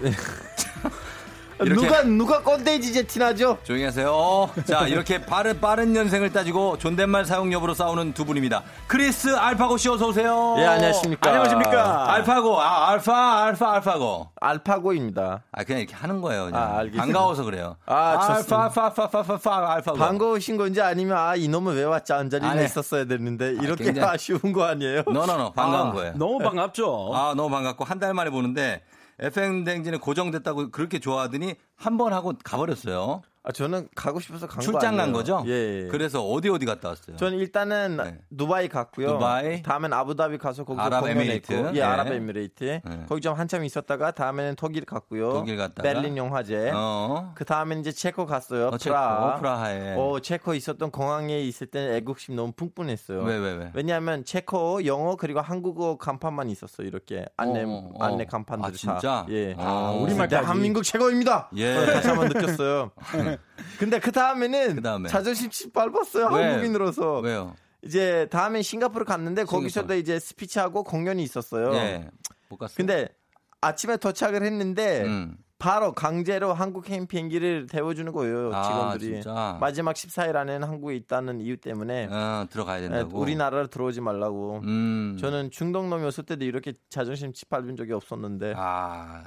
누가 누가 꼰대지 제티나죠? 조용히 하세요. 자, 이렇게 빠른, 빠른 년생을 따지고 존댓말 사용 여부로 싸우는 두 분입니다. 크리스 알파고 씨 어서 오세요. 예, 안녕하십니까. 안녕하십니까. 알파고, 아, 알파, 알파, 알파고. 알파고입니다. 아, 그냥 이렇게 하는 거예요. 그냥. 아, 알겠습니다. 반가워서 그래요. 아, 알파, 좋습니다. 알파, 알파, 알파, 알파, 알파고. 반가우신 건지 아니면 아 이놈은 왜 왔지 앉아리에 안 해. 있었어야 됐는데 이렇게 굉장히- 아쉬운 거 아니에요? 너너너 반가운 아, 거예요. 너무 반갑죠. 아, 너무 반갑고 한 달 만에 보는데 FM 댕진에 고정됐다고 그렇게 좋아하더니 한 번 하고 가버렸어요. 아, 저는 가고 싶어서 간거 출장 간 아니에요. 거죠? 예. 예. 그래서 어디 어디 갔다 왔어요? 저는 일단은 두바이 갔고요. 네. 두바이. 다음엔 아부다비 가서 거기서 아랍에미레이트. 예, 네. 아랍에미레이트. 거기 좀 한참 있었다가 다음에는 독일 갔고요. 독일 갔다가. 베를린 영화제. 어. 그 다음엔 이제 체코 갔어요. 어, 체코, 프라하. 프라하에. 어, 체코 있었던 공항에 있을 때는 애국심 너무 풍부했어요. 왜, 왜, 왜? 왜냐하면 체코, 영어 그리고 한국어 간판만 있었어요. 이렇게 안내 어, 어. 안내 간판들 아, 다. 진짜? 예. 어. 우리말까지. 대한민국 최고입니다. 예. 어, 다시 한번 느꼈어요. 근데 그 다음에는 그다음에. 자존심 치 밟았어요. 왜? 한국인으로서. 왜요? 이제 다음에 싱가포르 갔는데 거기서도 이제 스피치하고 공연이 있었어요. 예. 못 갔어요. 근데 아침에 도착을 했는데 음. 바로 강제로 한국 캠 비행기를 태워주는 거예요. 아, 직원들이. 진짜? 마지막 14일 안에는 한국에 있다는 이유 때문에 어, 들어가야 된다고. 네, 우리나라로 들어오지 말라고. 음. 저는 중동 놈이었을 때도 이렇게 자존심 짓밟은 적이 없었는데. 아,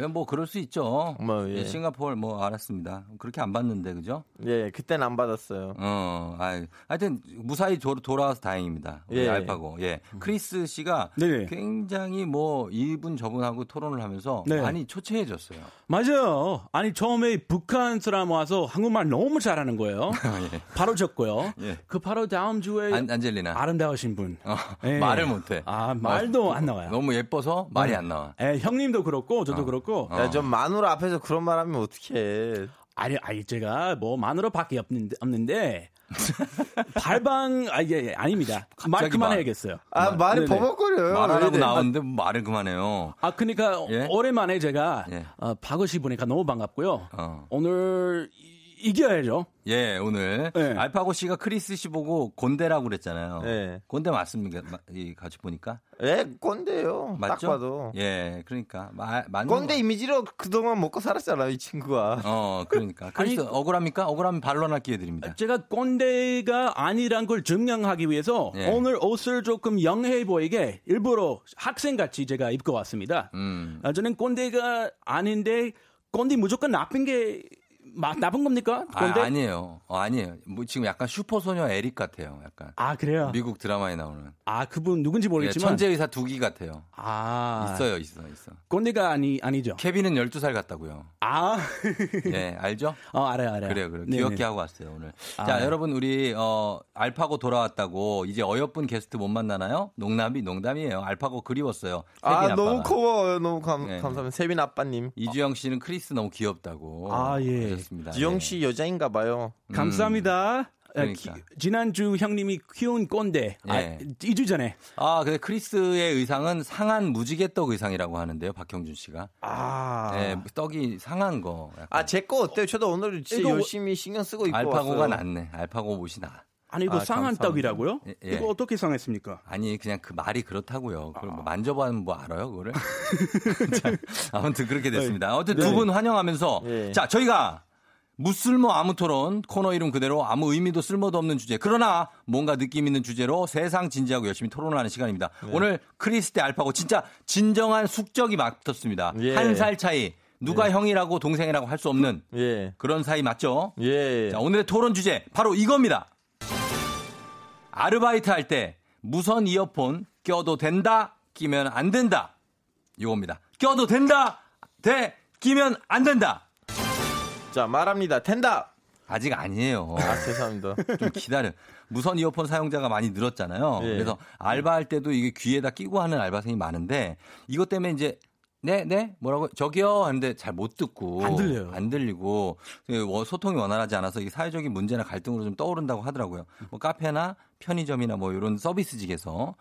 그냥 뭐 그럴 수 있죠. 뭐, 예. 예, 싱가포르 뭐 알았습니다. 그렇게 안 봤는데 그죠? 예, 그때는 안 받았어요. 어, 아, 하여튼 무사히 도, 돌아와서 다행입니다. 우리 예. 알파고. 예, 크리스 씨가 네. 굉장히 뭐 이분 저분하고 토론을 하면서 네. 많이 초췌해졌어요. 맞아요. 아니 처음에 북한 사람 와서 한국말 너무 잘하는 거예요. 바로 적고요. 예. 그 바로 다음 주에 안, 안젤리나. 아름다우신 분. 예. 말을 못해. 아 말도 안 나와요. 너무 예뻐서 말이 네. 안 나와. 예, 형님도 그렇고 저도 그렇고. 야, 좀 마누라 앞에서 그런 말 하면 어떡해. 아니, 아니 제가 뭐 마누라 밖에 없는데, 없는데 발방 아 예, 예, 아닙니다. 말 그만해야겠어요. 아, 말이 네네. 버벅거려요. 이래? 나오는데 뭐 말을 그만해요. 아 그러니까 예? 오랜만에 제가 예. 어, 박어 씨 보니까 너무 반갑고요. 어. 오늘 이- 이겨야죠. 예, 오늘 네. 알파고 씨가 크리스 씨 보고 꼰대라고 그랬잖아요. 네. 꼰대 맞습니까? 마- 이 같이 보니까 예, 꼰대요. 맞죠? 딱 봐도. 예, 그러니까 마, 맞는 꼰대 거- 이미지로 그동안 먹고 살았잖아요, 이 친구가. 어, 그러니까 크리스 억울합니까? 억울하면 반론할 기회 드립니다. 제가 꼰대가 아니란 걸 증명하기 위해서 예. 오늘 옷을 조금 young해 보이게 일부러 학생같이 제가 입고 왔습니다. 음. 아, 저는 꼰대가 아닌데 꼰대 무조건 나쁜 게 마- 나쁜 겁니까? 아, 꼰대? 아니에요. 어, 아니에요. 뭐 지금 약간 슈퍼소녀 에릭 같아요. 약간 아, 그래요? 미국 드라마에 나오는 아 그분 누군지 예, 모르겠지만 천재 의사 두기 같아요. 아 있어요, 있어, 있어. 꼰대가 아니 아니죠. 케빈은 12살 같다고요. 아 예, 알죠? 어, 알아요, 알아요. 그래요, 그래요. 네네. 귀엽게 하고 왔어요, 오늘. 아, 자, 네. 여러분, 우리, 어, 알파고 돌아왔다고, 이제 어여쁜 게스트 못 만나나요? 농담이 농담이에요. 알파고 그리웠어요. 아, 세빈 너무 아빠가. 고마워요. 너무 감, 네. 감사합니다. 세빈 아빠님. 이주영 씨는 크리스 너무 귀엽다고. 아, 예. 하셨습니다. 지영 예. 씨 여자인가 봐요. 감사합니다. 그러니까. 아, 기- 지난주 형님이 키운 꼰대 아, 예. 2주 전에 아, 근데 크리스의 의상은 상한 무지개 떡 의상이라고 하는데요, 박형준 씨가. 아. 네, 떡이 상한 거. 약간. 아, 제 거 어때요? 저도 오늘 진짜 이거 열심히 신경 쓰고 입고 알파고가 왔어요. 낫네. 알파고 옷이 나. 아니 이거 아, 상한 감사합니다. 떡이라고요? 예, 예. 이거 어떻게 상했습니까? 아니 그냥 그 말이 그렇다고요. 그걸 뭐 만져보면 뭐 알아요, 그거를? 자, 아무튼 그렇게 됐습니다. 아무튼 두분 환영하면서 예. 자 저희가 무쓸모 아무 토론 코너 이름 그대로 아무 의미도 쓸모도 없는 주제 그러나 뭔가 느낌 있는 주제로 세상 진지하고 열심히 토론하는 시간입니다. 오늘 크리스 대 알파고 진짜 진정한 숙적이 맞붙었습니다. 예. 한살 차이 누가 형이라고 동생이라고 할 수 없는 예. 그런 사이 맞죠? 예. 자, 오늘의 토론 주제 바로 이겁니다. 아르바이트 할 때 무선 이어폰 껴도 된다, 끼면 안 된다. 이겁니다. 껴도 된다, 대, 끼면 안 된다. 자, 말합니다. 텐다. 아직 아니에요. 아, 죄송합니다. 좀 기다려. 무선 이어폰 사용자가 많이 늘었잖아요. 예. 그래서 알바할 때도 이게 귀에다 끼고 하는 알바생이 많은데 이것 때문에 이제 네, 네, 뭐라고, 저기요 하는데 잘 못 듣고. 안 들려요. 안 들리고, 그 워- 소통이 원활하지 않아서 이게 사회적인 문제나 갈등으로 좀 떠오른다고 하더라고요. 뭐 카페나 편의점이나 뭐 이런 서비스직에서.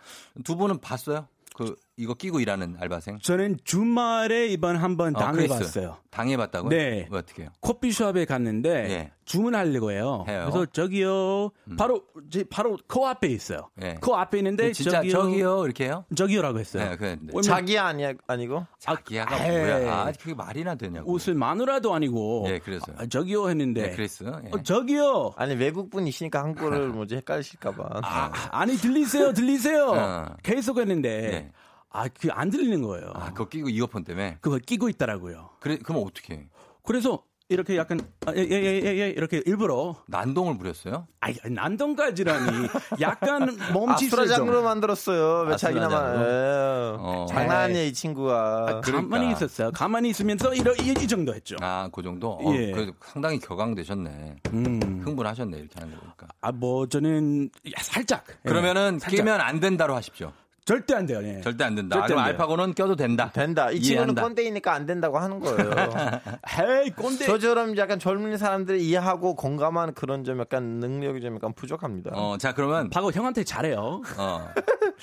두 분은 봤어요? 그, 이거 끼고 일하는 알바생? 저는 주말에 이번 한번 어, 크리스. 당해봤어요. 당해봤다고요? 네. 왜 어떻게 해요? 커피숍에 갔는데 예. 주문하려고 해요. 해요? 음. 그래서 저기요, 바로 제 바로 코 앞에 있어요. 예. 코 앞에 있는데 진짜 저기요, 저기요, 이렇게 해요? 저기요라고 했어요. 네, 자기야 아니, 아니고? 자기야가 에이. 뭐야? 아, 그게 말이나 되냐고. 옷을 마누라도 아니고 예, 그래서요. 아, 저기요 했는데 네, 그랬어. 예. 어, 저기요. 아니, 외국분이시니까 한국어를 뭐지 헷갈리실까 봐. 아, 아니 들리세요, 들리세요. 어. 계속 했는데 네. 아, 그안 들리는 거예요. 아, 그거 끼고 이어폰 때문에? 그거 끼고 있더라고요. 그래, 그럼 어떻게 해? 그래서 이렇게 약간 아, 예, 예, 예, 예, 예, 이렇게 일부러 난동을 부렸어요? 아이 난동까지라니 약간 아, 몸짓을 수라장으로 좀 만들었어요. 왜 아, 자기나만. 어. 장난이에요, 이 친구가. 그러니까. 가만히 있었어요. 가만히 있으면서 이러, 이, 이 정도 했죠. 아, 그 정도? 어, 예. 그래도 상당히 격앙되셨네. 음. 흥분하셨네, 이렇게 하는 거 보니까. 아, 뭐 저는 야, 살짝. 예, 그러면은 살짝. 끼면 안 된다로 하십시오. 절대 안 돼요. 예. 절대 안 된다. 절대 그럼 안. 알파고는 껴도 된다. 된다. 이 친구는 이해한다. 꼰대이니까 안 된다고 하는 거예요. 헤이 꼰대. 저처럼 약간 젊은 사람들이 이해하고 공감하는 그런 점 약간 능력이 좀 약간 부족합니다. 어, 자, 그러면, 박고 형한테 잘해요. 어.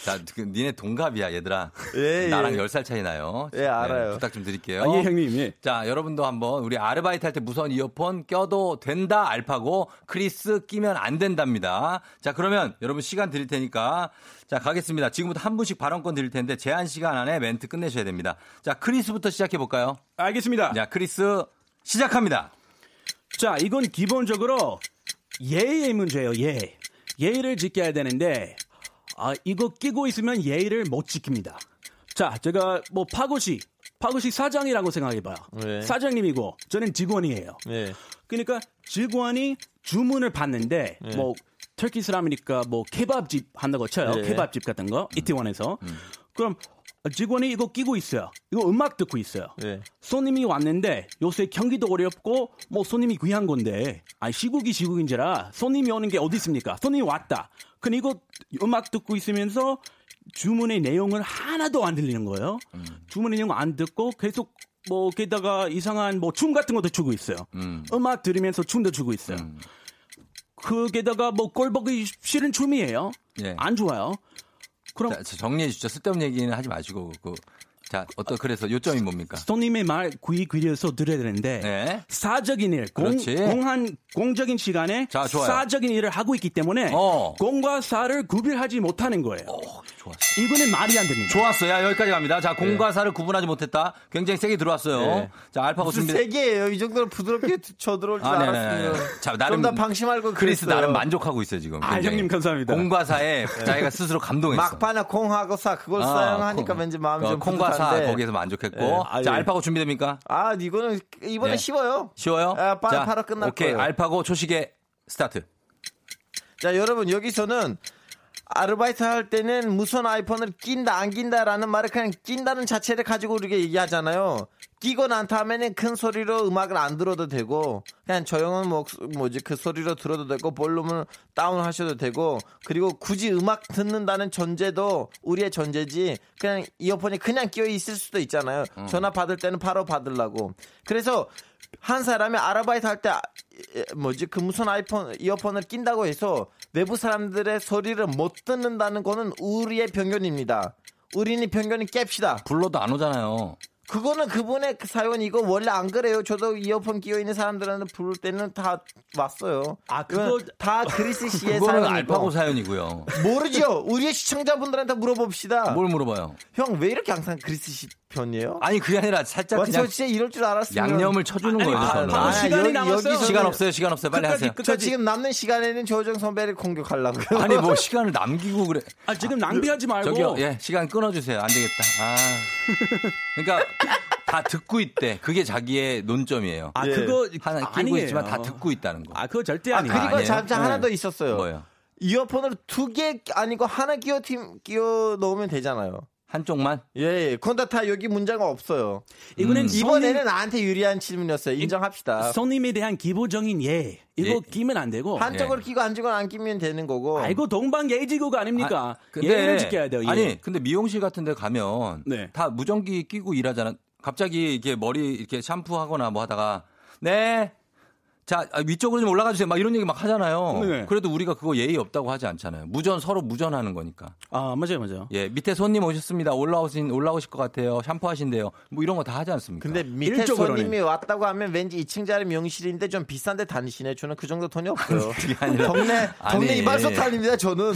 자, 그, 니네 동갑이야, 얘들아. 예, 예. 나랑 10살 차이 나요. 네, 예, 알아요. 부탁 좀 드릴게요. 아, 예, 형님. 예. 자, 여러분도 한번 우리 아르바이트 할 때 무선 이어폰 껴도 된다 알파고 크리스 끼면 안 된답니다. 자, 그러면 여러분 시간 드릴 테니까 자, 가겠습니다. 지금부터 한 분씩 발언권 드릴 텐데 제한 시간 안에 멘트 끝내셔야 됩니다. 자, 크리스부터 시작해 볼까요? 알겠습니다. 자, 크리스 시작합니다. 자, 이건 기본적으로 예의 문제예요. 예. 예의를 지켜야 되는데 아, 이거 끼고 있으면 예의를 못 지킵니다. 자, 제가 뭐 파고시 파고시 사장이라고 생각해 봐요. 네. 사장님이고 저는 직원이에요. 네. 그러니까 직원이 주문을 받는데 네. 뭐 터키 사람이니까 뭐 케밥집 한다고 쳐요. 네. 케밥집 같은 거 이태원에서. 그럼 직원이 이거 끼고 있어요. 이거 음악 듣고 있어요. 네. 손님이 왔는데 요새 경기도 어렵고 뭐 손님이 귀한 건데 아 시국이 시국인지라 손님이 오는 게 어디 있습니까? 손님이 왔다. 근데 이거 음악 듣고 있으면서 주문의 내용을 하나도 안 들리는 거예요. 주문의 내용 안 듣고 계속 뭐 게다가 이상한 뭐 춤 같은 것도 추고 있어요. 음. 음악 들으면서 춤도 추고 있어요. 음. 그 게다가 뭐 꼴보기 싫은 춤이에요. 예. 안 좋아요. 그럼 자, 저 정리해 주죠. 쓸데없는 얘기는 하지 마시고 그 자, 어떤 그래서 요점이 뭡니까? 손님의 말 귀 귀려서 들어야 되는데 네. 사적인 일, 공. 공한 공적인 시간에 자. 사적인 일을 하고 있기 때문에 어. 공과 사를 구별하지 못하는 거예요. 좋았어. 이거는 말이 안 됩니다. 좋았어. 야, 여기까지 갑니다. 자, 공과 사를 구분하지 못했다. 굉장히 세게 들어왔어요. 네. 자, 알파고 무슨 준비. 세 개예요? 이 정도로 부드럽게 쳐들어올 줄 아, 네네. 알았으면 자, 나름 좀더 방심하고 크리스 그랬어요. 나름 만족하고 있어요, 지금. 아, 굉장히. 형님 감사합니다. 공과 사에 자기가 스스로 감동했어. 막판에 콩하고 사 그걸 아, 사용하니까 콩. 왠지 마음이 어, 좀 콩과 사 뿌듯한데. 거기에서 만족했고. 네. 아, 자, 예. 알파고 준비됩니까? 아 이거는 이번에 네. 쉬워요. 쉬워요? 아, 바, 자, 바로 끝날 오케이. 거예요. 알파고 초시계 스타트. 자 여러분 여기서는 아르바이트 할 때는 무선 이어폰을 낀다 안 낀다라는 말을 그냥 낀다는 자체를 가지고 우리가 얘기하잖아요. 끼고 난 다음에는 큰 소리로 음악을 안 들어도 되고 그냥 조용한 목 뭐지 그 소리로 들어도 되고 볼륨을 다운 하셔도 되고 그리고 굳이 음악 듣는다는 전제도 우리의 전제지 그냥 이어폰이 그냥 끼어 있을 수도 있잖아요. 전화 받을 때는 바로 받으려고. 그래서 한 사람이 아르바이트 할 때 뭐지 그 무선 아이폰 이어폰을 낀다고 해서 내부 사람들의 소리를 못 듣는다는 거는 우리의 편견입니다. 우리는 편견이 깹시다. 불러도 안 오잖아요. 그거는 그분의 그 사연이고 원래 안 그래요. 저도 이어폰 끼어 있는 사람들한테 부를 때는 다 왔어요. 아, 그거- 다 그리스 씨의 사연이고 알파고 사연이고요. 모르죠. 우리의 시청자분들한테 물어봅시다. 뭘 물어봐요? 형 왜 이렇게 항상 그리스 씨 편이에요? 아니, 그게 아니라 살짝 와, 그냥 저 진짜 이럴 줄 알았으면 양념을 쳐주는 아니, 거예요. 아, 저는. 바로 시간이 여기- 남았어요. 여기서 시간 없어요, 시간 없어요. 빨리 끝까지, 하세요. 끝까지. 저 지금 남는 시간에는 조정 선배를 공격하려고요. 아니, 뭐 시간을 남기고 그래. 아, 지금 낭비하지 말고 저기요, 예, 시간 끊어주세요. 안 되겠다. 아. 그러니까 다 듣고 있대. 그게 자기의 논점이에요. 아, 예. 그거 하나 끼고 아니에요. 있지만 다 듣고 있다는 거. 아, 그거 절대 아, 아니에요. 그리고 아니에요? 잠깐 하나 네. 더 있었어요. 뭐예요? 이어폰을 두 개 아니고 하나 끼워 팀 끼워 넣으면 되잖아요. 한쪽만? 예, 예. 그런데 다 여기 문제가 없어요. 이거는 음. 이번에는 나한테 유리한 질문이었어요. 인정합시다. 손님에 대한 기본적인 예. 이거 예. 끼면 안 되고. 한쪽을 예. 끼고 한쪽을 안 끼면 되는 거고. 아이고 동방 예지구가 아닙니까? 예를 지켜야 돼요. 예. 아니, 근데 미용실 같은 데 가면 네. 다 무전기 끼고 일하잖아. 갑자기 이렇게 머리 이렇게 샴푸하거나 뭐 하다가 네. 자, 아, 위쪽으로 좀 올라가 주세요. 막 이런 얘기 막 하잖아요. 네. 그래도 우리가 그거 예의 없다고 하지 않잖아요. 무전 서로 무전하는 거니까. 아 맞아요, 맞아요. 예, 밑에 손님 오셨습니다. 올라오신 올라오실 것 같아요. 샴푸하신대요. 뭐 이런 거 다 하지 않습니까? 근데 밑에 일적으로는. 손님이 왔다고 하면 왠지 2층 짜리 명실인데 좀 비싼데 다니시네. 저는 그 정도 돈이 없어요. 아니라 동네 동네 아니. 이발소 다닙니다. 저는.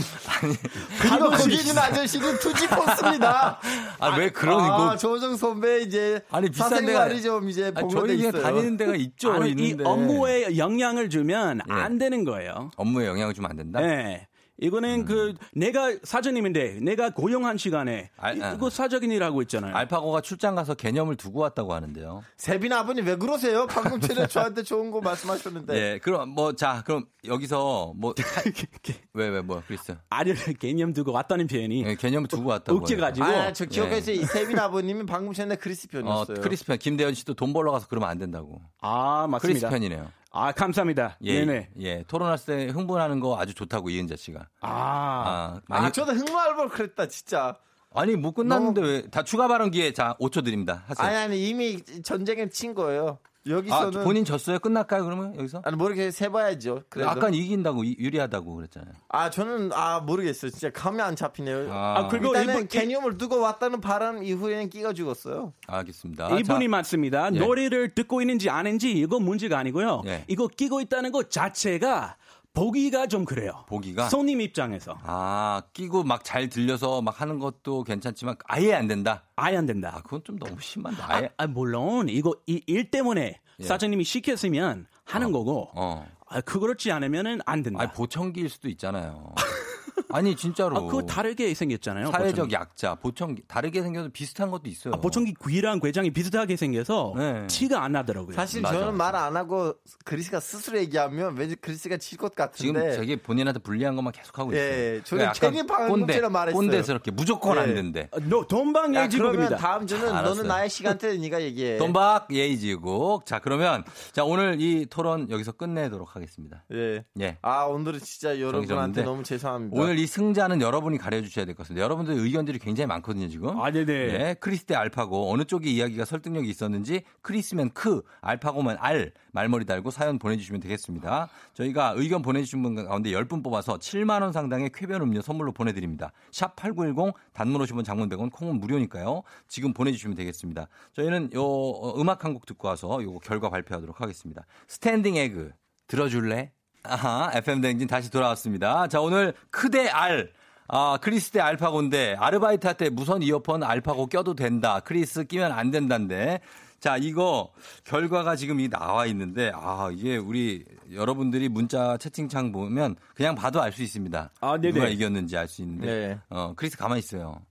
그리고 거기 있는 아저씨는 투지 포스입니다. 아, 왜 그런 아, 거 조정 선배 이제 아니, 비싼 데가- 좀 이제 아, 보고돼 저희 그냥. 다니는 데가 있죠. 아니, 이 있는데. 업무에 영향을 주면 예. 안 되는 거예요. 업무에 영향을 주면 안 된다. 네. 이거는 그 내가 사장님인데 내가 고용한 시간에 알- 이- 아. 이거 사적인 일 하고 있잖아요. 알파고가 출장 가서 개념을 두고 왔다고 하는데요. 세빈 아버님 왜 그러세요? 방금 전에 저한테 좋은 거 말씀하셨는데. 예, 그럼 뭐 자, 그럼 여기서 뭐 왜 왜 뭐 그랬어? 아니 개념 두고 왔다는 표현이 예, 개념을 두고 왔다고. 웃겨가지고 아, 저 기억해서 이 세빈 아버님이 방금 전에 크리스 어, 편이었어요. 크리스 편 김대현 씨도 돈 벌러 가서 그러면 안 된다고. 아 크리스 맞습니다. 편이네요. 아 감사합니다. 예, 네네. 예, 토론할 때 흥분하는 거 아주 좋다고 이은자 씨가. 아, 아, 많이 아, 저도 흑마을볼 그랬다, 진짜. 아니 뭐 끝났는데 왜다 추가 발언 기회 자 5초 드립니다. 하세요. 아니, 아니, 이미 전쟁에 친 거예요. 아, 여기서는. 본인 졌어요? 끝날까요? 그러면 여기서? 아니, 모르게 세봐야죠. 그래도. 아까 이긴다고 이- 유리하다고 그랬잖아요. 아, 저는, 아, 모르겠어요. 진짜 감이 안 잡히네요. 아, 그리고 일단은 이분- 개념을 두고 왔다는 바람 이후에는 끼가 죽었어요. 알겠습니다. 이분이 자, 맞습니다. 예. 노래를 듣고 있는지 아는지 이거 문제가 아니고요. 예. 이거 끼고 있다는 것 자체가 보기가 좀 그래요. 보기가 손님 입장에서 아 끼고 막 잘 들려서 막 하는 것도 괜찮지만 아예 안 된다. 아예 안 된다. 아 그건 좀 너무 심한데. 아, 아예 아, 물론 이거 이 일 때문에 예. 사장님이 시켰으면 하는 거고 어. 아, 그렇지 않으면은 안 된다. 아니 보청기일 수도 있잖아요. 아니 진짜로. 아, 그거 다르게 생겼잖아요. 사회적 보청기. 약자, 보청기 다르게 생겨서 비슷한 것도 있어요. 아, 보청기 귀랑 괴장이 비슷하게 생겨서 네. 티가 안 나더라고요. 사실 맞아. 저는 말 안 하고 크리스가 스스로 얘기하면 왠지 크리스가 질 것 지금 같은데. 자기 본인한테 불리한 것만 계속 하고 있어요. 예, 저는 괜히 방금처럼 말했어요. 꼰대스럽게 무조건 안 예. 된대. 아, No, 동방예의지국입니다. 다음 주는 알았어요. 너는 나의 시간대 네가 얘기해. 동방예의지국. 자 그러면 자 오늘 이 토론 여기서 끝내도록 하겠습니다. 예. 예. 아 오늘은 진짜 여러분한테 정해졌는데 너무 죄송합니다. 오늘 이 승자는 여러분이 가려주셔야 될 것 같습니다. 여러분들 의견들이 굉장히 많거든요, 지금. 아, 네네. 예, 크리스 대 알파고 어느 쪽이 이야기가 설득력이 있었는지 크리스면 크, 알파고면 알 말머리 달고 사연 보내주시면 되겠습니다. 저희가 의견 보내주신 분 가운데 10분 뽑아서 7만 원 상당의 쾌변 음료 선물로 보내드립니다. 샵 #8910 단문 50원, 장문 100원, 콩은 무료니까요. 지금 보내주시면 되겠습니다. 저희는 요 어, 음악 한 곡 듣고 와서 요 결과 발표하도록 하겠습니다. 스탠딩 에그 들어줄래? 아하, FM 댕진 다시 돌아왔습니다. 자, 오늘 크대 알. 아, 크리스 대 알파고인데, 아르바이트 할 때 무선 이어폰 알파고 껴도 된다. 크리스 끼면 안 된다인데. 자, 이거 결과가 지금 이 나와 있는데, 아, 이게 우리 여러분들이 문자 채팅창 보면 그냥 봐도 알 수 있습니다. 아, 네네. 누가 이겼는지 알 수 있는데. 네. 어, 크리스 가만히 있어요.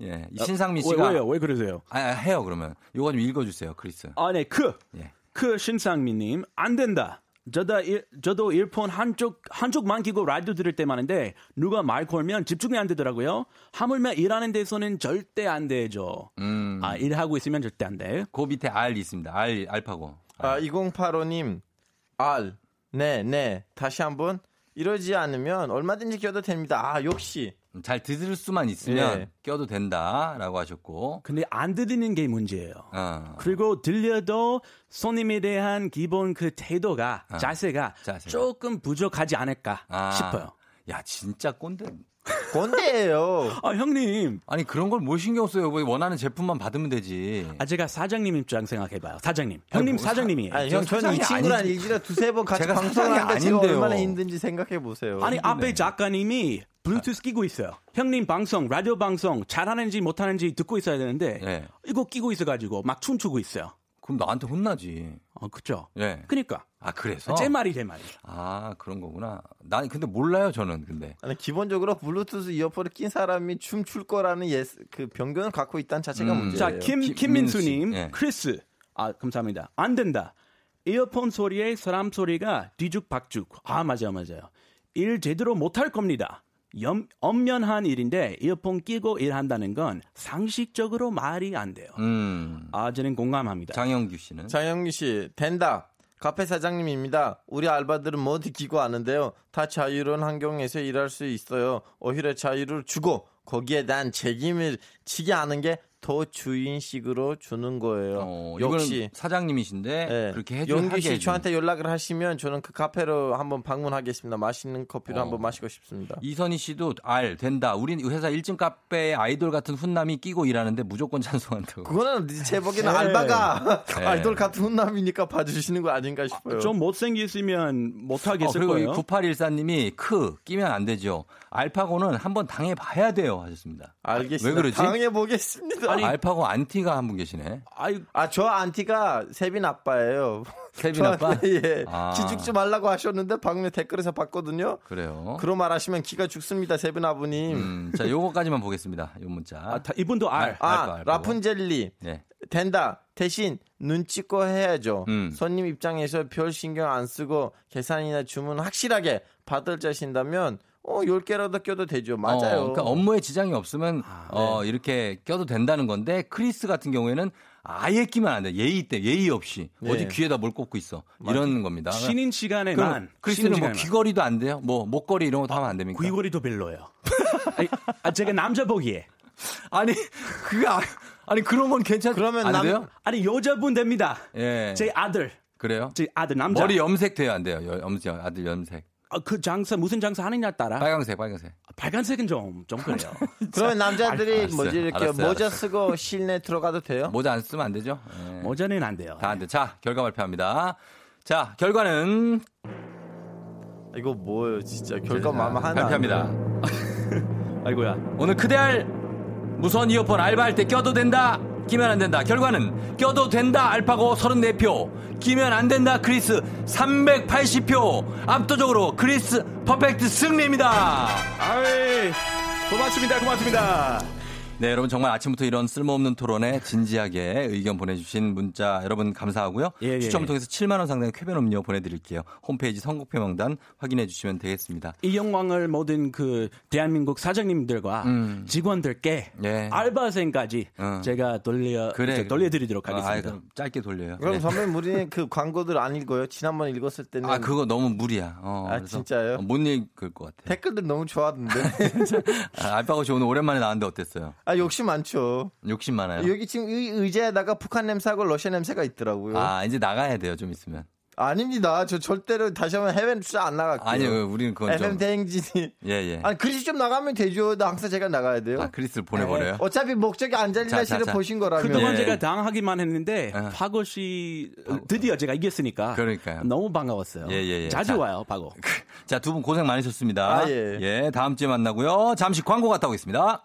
예. 이 아, 신상민 왜, 씨가. 왜요? 왜 그러세요? 아, 아, 해요, 그러면. 요거 좀 읽어주세요, 크리스. 아, 네, 크. 예. 크 신상민님, 안 된다. 저도, 일, 저도 이어폰 한쪽, 한쪽만 끼고 라디오 들을 때 많은데, 누가 말 걸면 집중이 안 되더라고요. 하물며 일하는 데서는 절대 안 되죠. 음. 아, 일하고 있으면 절대 안 돼. 그 밑에 알 있습니다. 알, 알파고. 아, 2085님, 알, 네, 네. 다시 한번. 이러지 않으면 얼마든지 껴도 됩니다. 아, 역시. 잘 들을 수만 있으면 예. 껴도 된다라고 하셨고. 근데 안 들리는 게 문제예요. 어. 그리고 들려도 손님에 대한 기본 그 태도가, 어. 자세가, 자세가. 조금 부족하지 않을까 아. 싶어요. 야, 진짜 꼰대. 꼰대예요. 아, 형님. 아니, 그런 걸 뭘 신경 써요. 뭐 원하는 제품만 받으면 되지. 아, 제가 사장님 입장 생각해봐요. 사장님. 형님 뭐 사장님이에요. 아니, 형, 저는 이 친구랑. 일주일에 두세 번 같이 제가 방송을 사장이 하는데 제가 아닌데요. 얼마나 힘든지 생각해 보세요. 아니 앞에 작가님이 블루투스 끼고 있어요. 형님 방송 라디오 방송 잘하는지 못하는지 듣고 있어야 되는데 예. 이거 끼고 있어가지고 막 춤추고 있어요. 그럼 나한테 혼나지. 어 그죠? 예. 그니까 아, 그래서? 제 말이 제 말이. 아, 그런 거구나. 난 근데 몰라요, 저는 근데. 아니, 기본적으로 블루투스 이어폰을 낀 사람이 춤출 거라는 예, 그 편견을 갖고 있다는 자체가 음. 문제예요. 자김 김- 김민수님. 예. 크리스 아 감사합니다. 안 된다. 이어폰 소리에 사람 소리가 뒤죽박죽. 아 맞아요 맞아요. 일 제대로 못할 겁니다. 염, 엄연한 일인데 이어폰 끼고 일한다는 건 상식적으로 말이 안 돼요. 음. 아 저는 공감합니다. 장영규 씨는. 장영기 씨, 된다. 카페 사장님입니다. 우리 알바들은 뭐든 기고 아는데요. 다 자유로운 환경에서 일할 수 있어요. 오히려 자유를 주고 거기에 대한 책임을 지게 하는 게 더 주인식으로 주는 거예요. 어, 역시 사장님이신데 예. 그렇게 해줘 용기 하게 씨. 저한테 연락을 하시면 저는 그 카페로 한번 방문하겠습니다. 맛있는 커피를 어. 한번 마시고 싶습니다. 이선희 씨도 알 된다. 우린 회사 1층 카페에 아이돌 같은 훈남이 끼고 일하는데 무조건 찬성한다고. 그거는 제 보기에는 네. 알바가 네. 아이돌 같은 훈남이니까 봐주시는 거 아닌가 싶어요. 좀 못생겼으면 어, 못하겠을 그리고 거예요. 9814님이 크 끼면 안 되죠. 알파고는 한번 당해 봐야 돼요 하셨습니다. 알겠습니다. 왜 그러지? 당해보겠습니다. 아니, 알파고 안티가 한 분 계시네. 아이, 아, 저 안티가 세빈 아빠예요. 세빈 아빠? 예. 아. 기죽지 말라고 하셨는데 방금 댓글에서 봤거든요. 그래요. 그런 말 하시면 기가 죽습니다, 세빈 아버님. 음, 자, 요거까지만 보겠습니다. 요 문자. 아, 다- 이분도 알. 아, 알바고. 라푼젤리. 네. 된다. 대신 눈치껏 해야죠. 음. 손님 입장에서 별 신경 안 쓰고 계산이나 주문 확실하게 받을 자신다면 어, 10개라도 껴도 되죠. 맞아요. 어, 그러니까 업무에 지장이 없으면 어, 이렇게 껴도 된다는 건데 크리스 같은 경우에는 아예 끼면 안 돼. 예의 때 예의 없이 네. 어디 귀에다 뭘 꽂고 있어. 이런 겁니다. 쉬는 그럼 시간에만 크리스는 뭐 시간에만. 귀걸이도 안 돼요? 뭐 목걸이 이런 것도 하면 안 됩니까? 귀걸이도 별로예요. 아니, 아, 제가 남자 보기에. 아니 그게 아, 아니 그런 건 괜찮 그러면 안 남- 돼요? 아니 여자분 됩니다. 예. 제 아들, 그래요? 제 아들 남자. 머리 염색 돼요 안 돼요? 여- 염색 아들 염색. 아, 그 장사 무슨 장사 하느냐 따라 빨강색 빨강색. 빨간색은 좀좀 그래요. 그러면 남자들이 알았어요. 뭐지 이렇게 알았어요, 모자 알았어요. 쓰고 실내 들어가도 돼요? 모자 안 쓰면 안 되죠? 예. 모자는 안 돼요. 다 안 돼. 자 결과 발표합니다. 자 결과는 이거 뭐예요, 진짜 결과 마음 하나. 안 발표합니다. 아이고야. 오늘 크대알 무선 이어폰 알바할 때 껴도 된다 끼면 안 된다. 결과는 껴도 된다. 알파고 34표. 끼면 안 된다. 크리스 380표. 압도적으로 크리스 perfect 승리입니다. 아이, 고맙습니다. 고맙습니다. 네, 여러분 정말 아침부터 이런 쓸모없는 토론에 진지하게 의견 보내주신 문자 여러분 감사하고요. 예, 예. 추첨을 통해서 7만 원 상당의 쾌변 음료 보내드릴게요. 홈페이지 선곡표 명단 확인해 주시면 되겠습니다. 이 영광을 모든 그 대한민국 사장님들과 음. 직원들께 예. 알바생까지 어. 제가 돌려 그래. 돌려드리도록 아, 하겠습니다. 그럼 짧게 돌려요. 그럼 네. 선배님 우리는 그 광고들 안 읽어요? 지난번 읽었을 때는 아, 그거 너무 무리야. 어, 아, 진짜요? 못 읽을 것 같아. 댓글들 너무 좋았는데. 아, 알파고시 오늘 오랜만에 나왔는데 어땠어요? 아 욕심 많죠. 욕심 많아요? 여기 지금 의, 의자에다가 북한 냄새하고 러시아 냄새가 있더라고요. 아, 이제 나가야 돼요, 좀 있으면. 아닙니다. 저 절대로 다시 한번 해외는 투자 안 나갈게요. 아니요, 우리는 그건 FM 좀. 대행진이. 예, 예. 아니 그리스 좀 나가면 되죠. 나 항상 제가 나가야 돼요. 아, 크리스를 보내버려요? 네. 어차피 목적이 자, 씨를 자. 보신 거라면. 그동안 예. 제가 당하기만 했는데 어. 파고 씨 드디어 제가 이겼으니까 그러니까요. 너무 반가웠어요. 예, 예, 예. 자주 자. 와요, 파고. 자, 두 분 고생 많으셨습니다. 아, 예. 다음 주에 만나고요. 잠시 광고 갔다 오겠습니다.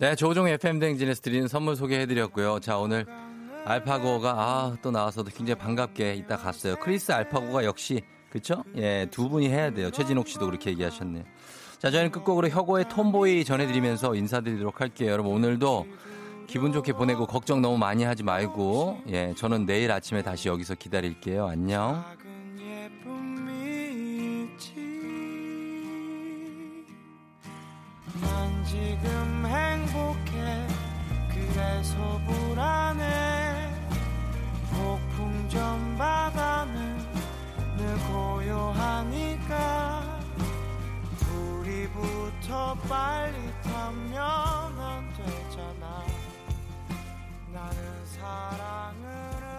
네, 조종의 FM 댕진에서 드리는 선물 소개해드렸고요. 자, 오늘 알파고가 아, 또 나와서도 굉장히 반갑게 이따 갔어요. 크리스 알파고가 역시 그쵸? 예, 두 분이 해야 돼요. 최진옥 씨도 그렇게 얘기하셨네요. 자, 저희는 끝곡으로 혁오의 톰보이 전해드리면서 인사드리도록 할게요. 여러분, 오늘도 기분 좋게 보내고 걱정 너무 많이 하지 말고, 예, 저는 내일 아침에 다시 여기서 기다릴게요. 안녕. 난 지금 그래서 불안해. 폭풍 전 바다는 늘 고요하니까. 우리 부터 빨리 타면 안 되잖아. 나는 사랑을